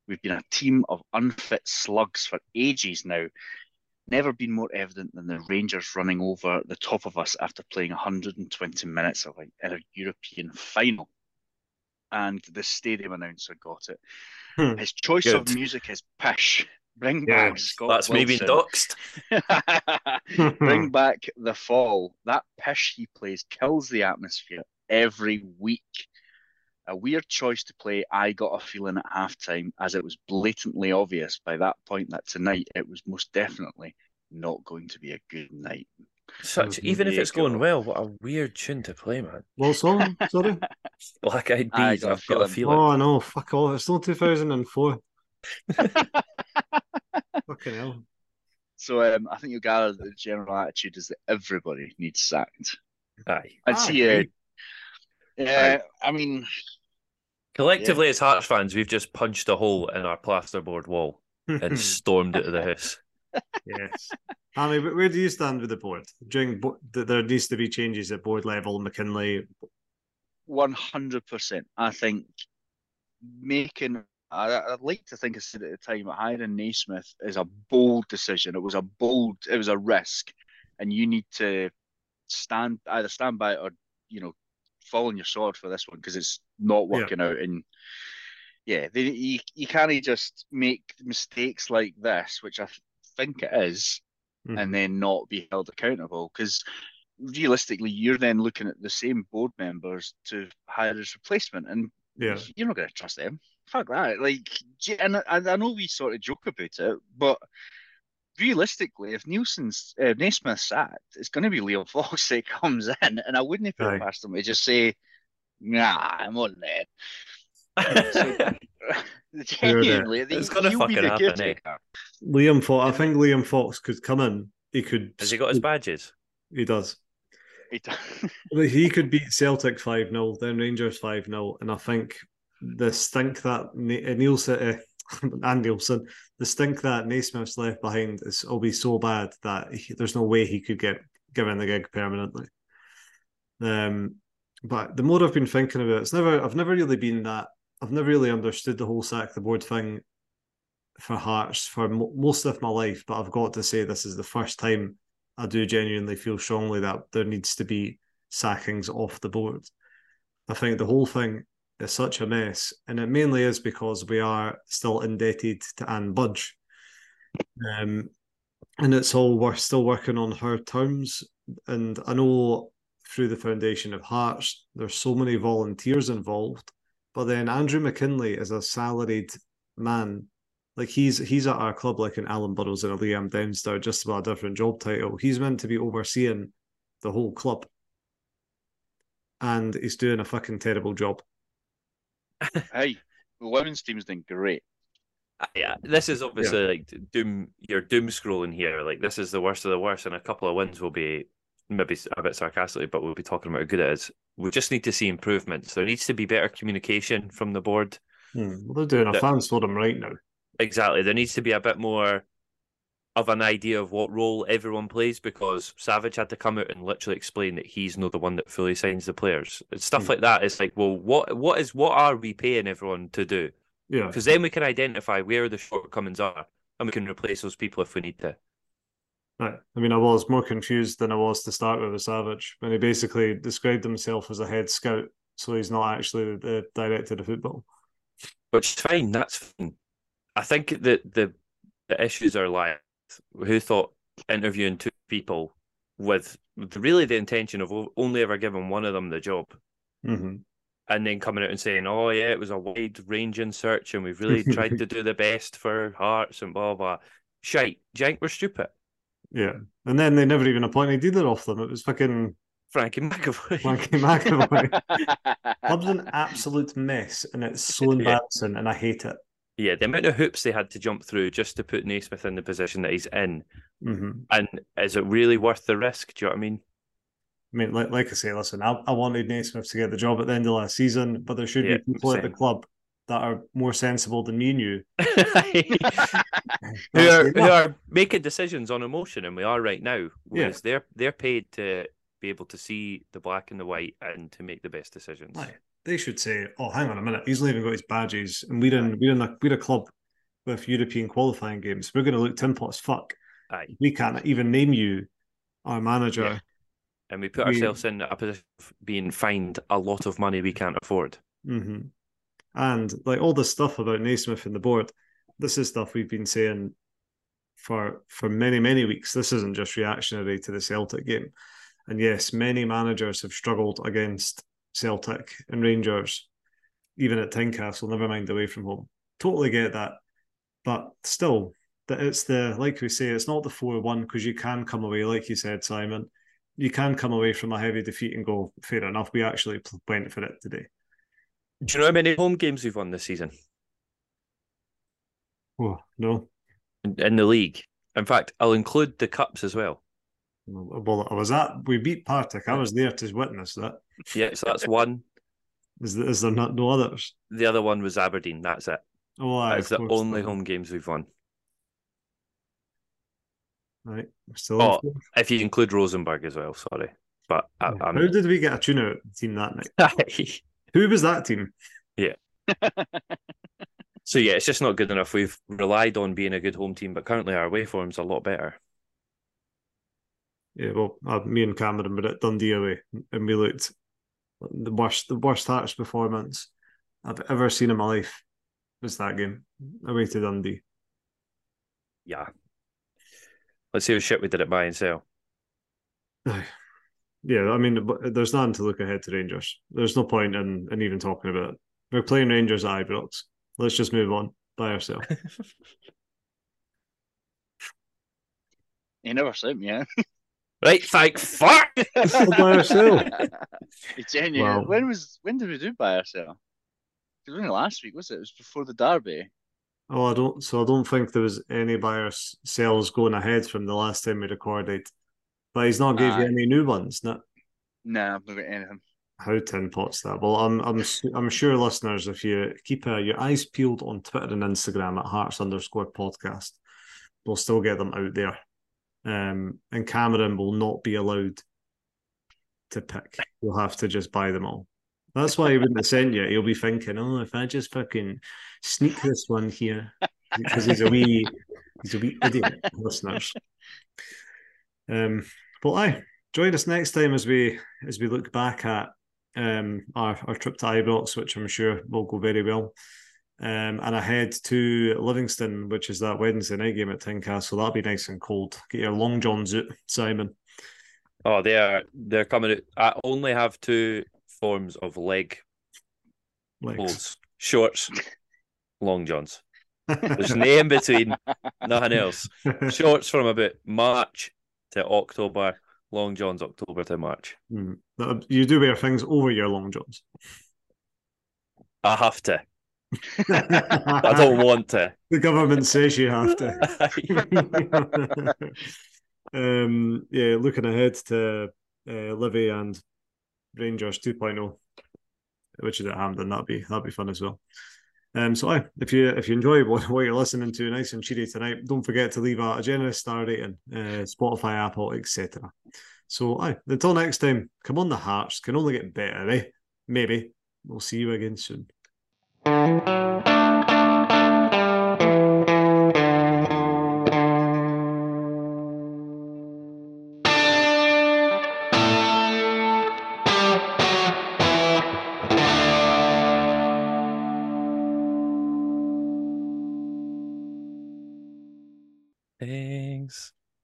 We've been a team of unfit slugs for ages now. Never been more evident than the Rangers running over the top of us after playing 120 minutes of a, in a European final and the stadium announcer got it. Hmm. His choice Good. of music is Pish. Bring yeah, back Scott. That's Wilson. me being doxed. [laughs] Bring back the fall. That Pish he plays kills the atmosphere every week. a weird choice to play. I got a feeling at halftime, as it was blatantly obvious by that point that tonight it was most definitely not going to be a good night. Such even if it's going well, what a weird tune to play, man. What song? Sorry. Black Eyed bees, I Peas. got a I've got a feeling. feeling. Oh no, fuck off! It's still two thousand and four. [laughs] Fucking hell. So um, I think you'll gather that the general attitude is that everybody needs sacked. Aye. I'd I see uh, agree. Yeah, I mean, Collectively, as Hearts fans, we've just punched a hole in our plasterboard wall and [laughs] stormed out of the house. Yes. Annie, wh- where do you stand with the board? During bo- there needs to be changes at board level. McKinlay. one hundred percent. I think making. I, I'd like to think I said at the time hiring Naismith is a bold decision. It was a bold. It was a risk, and you need to stand either stand by it or you know fall on your sword for this one because it's not Yeah. working out. And yeah, they, you you can't just make mistakes like this, which I think it is, Mhm. and then not be held accountable because realistically you're then looking at the same board members to hire as replacement and Yeah. you're not going to trust them fuck that like and I, I know we sort of joke about it but realistically if Neilson's uh, Naismith's sacked it's going to be Liam Fox [laughs] that comes in and I wouldn't put Aye. it past him to just say nah I'm on there [laughs] genuinely It's gonna he'll be fucking happen, eh? Liam Fox. I think Liam Fox could come in. He could. Has he got his badges? He does. He does. [laughs] He could beat Celtic 5 0, then Rangers 5 0. And I think the stink that Na- uh, Neilson, uh, [laughs] and Neilson, the stink that Naismith's left behind is will be so bad that he, there's no way he could get given the gig permanently. Um, but the more I've been thinking about it, it's never, I've never really been that, I've never really understood the whole sack the board thing for Hearts for mo- most of my life. But I've got to say, this is the first time I do genuinely feel strongly that there needs to be sackings off the board. I think the whole thing is such a mess, and it mainly is because we are still indebted to Anne Budge. Um, and it's all we're still working on her terms. And I know through the foundation of Hearts, there's so many volunteers involved, but then Andrew McKinlay is a salaried man. Like he's he's at our club like an Alan Burrows and a Liam Dempster, just about a different job title. He's meant to be overseeing the whole club. And he's doing a fucking terrible job. [laughs] hey the women's team's doing great uh, Yeah, this is obviously like doom. You're doom scrolling here. Like this is the worst of the worst, and a couple of wins will be maybe a bit sarcastically, but we'll be talking about how good it is. We just need to see improvements. There needs to be better communication from the board. Hmm. Well, they're doing a fans for them right now. Exactly. There needs to be a bit more of an idea of what role everyone plays because Savage had to come out and literally explain that he's not the one that fully signs the players. Stuff Mm. like It's like, well, what what is what are we paying everyone to do? Yeah. Because then we can identify where the shortcomings are and we can replace those people if we need to. Right. I mean, I was more confused than I was to start with with Savage when he basically described himself as a head scout, so he's not actually the director of football. Which is fine, that's fine. I think that the the issues are like who thought interviewing two people with really the intention of only ever giving one of them the job Mm-hmm. and then coming out and saying, "Oh yeah, it was a wide ranging search, and we've really [laughs] tried to do the best for Hearts and blah blah." Shite, Jank we're stupid. Yeah. And then they never even appointed either of them. It was fucking Frankie McAvoy. Frankie McAvoy. [laughs] Club's an absolute mess, and it's so Yeah. embarrassing, and I hate it. yeah, the amount of hoops they had to jump through just to put Naismith in the position that he's in, hmm and is it really worth the risk? Do you know what I mean? I mean, like, like I say, listen, I, I wanted Naismith to get the job at the end of last season, but there should Yeah, be people at the club that are more sensible than me and you. [laughs] who are who are making decisions on emotion, and we are right now. Whereas they're they're paid to be able to see the black and the white and to make the best decisions. Aye. They should say, "Oh, hang on a minute, he's not even got his badges, and we're in we're in a we're a club with European qualifying games. We're going to look timpo as fuck. Aye. We can't even name you our manager. Yeah. And we put We- ourselves in a position of being fined a lot of money we can't afford. hmm And like all this stuff about Naismith and the board, this is stuff we've been saying for for many many weeks. This isn't just reactionary to the Celtic game. And yes, many managers have struggled against Celtic and Rangers. even at Tynecastle, never mind away from home. Totally get that. But still, that it's the like we say, it's not the four one because you can come away, like you said, Simon. You can come away from a heavy defeat and go, fair enough, we actually went for it today. Do you know how many home games we've won this season? Oh no, in, in the league. In fact, I'll include the cups as well. Well, I was at we beat Partick. I was there to witness that. Yeah, so that's one. Is there, is there not no others? The other one was Aberdeen. That's it. Oh, aye, that's the only home games we've won. Right, still. Oh, if you include Rosenborg as well, sorry, but uh, I, um, How did we get a tune out team that night? [laughs] Who was that team? Yeah. [laughs] so yeah, it's just not good enough. We've relied on being a good home team, but currently our away form's a lot better. Yeah, well, uh, me and Cameron were at Dundee away, and we looked the worst, the worst Hearts performance I've ever seen in my life. Was that game away to Dundee? Yeah. Let's see what shit we did at buy and sell. Yeah, I mean, there's nothing to look ahead to Rangers. There's no point in, in even talking about it. We're playing Rangers at Ibrox. Let's just move on by ourselves. [laughs] you never said me, yeah. Right, thank fuck. [laughs] by ourselves. Genuine. Wow. When was when did we do by ourselves? It was only last week, was it? It was before the derby. Oh, I don't. So I don't think there was any by ourselves going ahead from the last time we recorded. But he's not gave uh, you any new ones, no. Nah, I've not got anything. How tin pots that? Well, I'm I'm I'm sure listeners, if you keep uh, your eyes peeled on Twitter and Instagram at Hearts underscore podcast, we'll still get them out there. Um, and Cameron will not be allowed to pick. You'll have to just buy them all. That's why he wouldn't have sent you. He'll be thinking, oh, if I just fucking sneak this one here, because he's a wee, he's a wee idiot, listeners. Um, but I join us next time as we as we look back at um our, our trip to Ibrox, which I'm sure will go very well. Um, and ahead to Livingston, which is that Wednesday night game at Tynecastle. That'll be nice and cold. Get your long johns out, Simon. Oh, they are they're coming out. I only have two forms of leg clothes: shorts, long johns. [laughs] There's no in between, nothing else. [laughs] Shorts from about March to October, long johns October to March. Mm. You do wear things over your long johns. I have to. [laughs] I don't want to. The government says you have to. [laughs] [laughs] um, yeah, looking ahead to uh, Livy and Rangers 2.0, which is at Hampden. That'd be that'd be fun as well. Um, so aye, if you if you enjoy [laughs] what, what you're listening to, nice and cheery tonight, don't forget to leave a, a generous star rating, uh, Spotify, Apple, etc. So aye, until next time, come on the Hearts, can only get better, eh? Maybe. We'll see you again soon.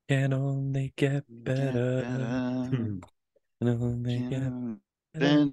Can only get better. Can only get better.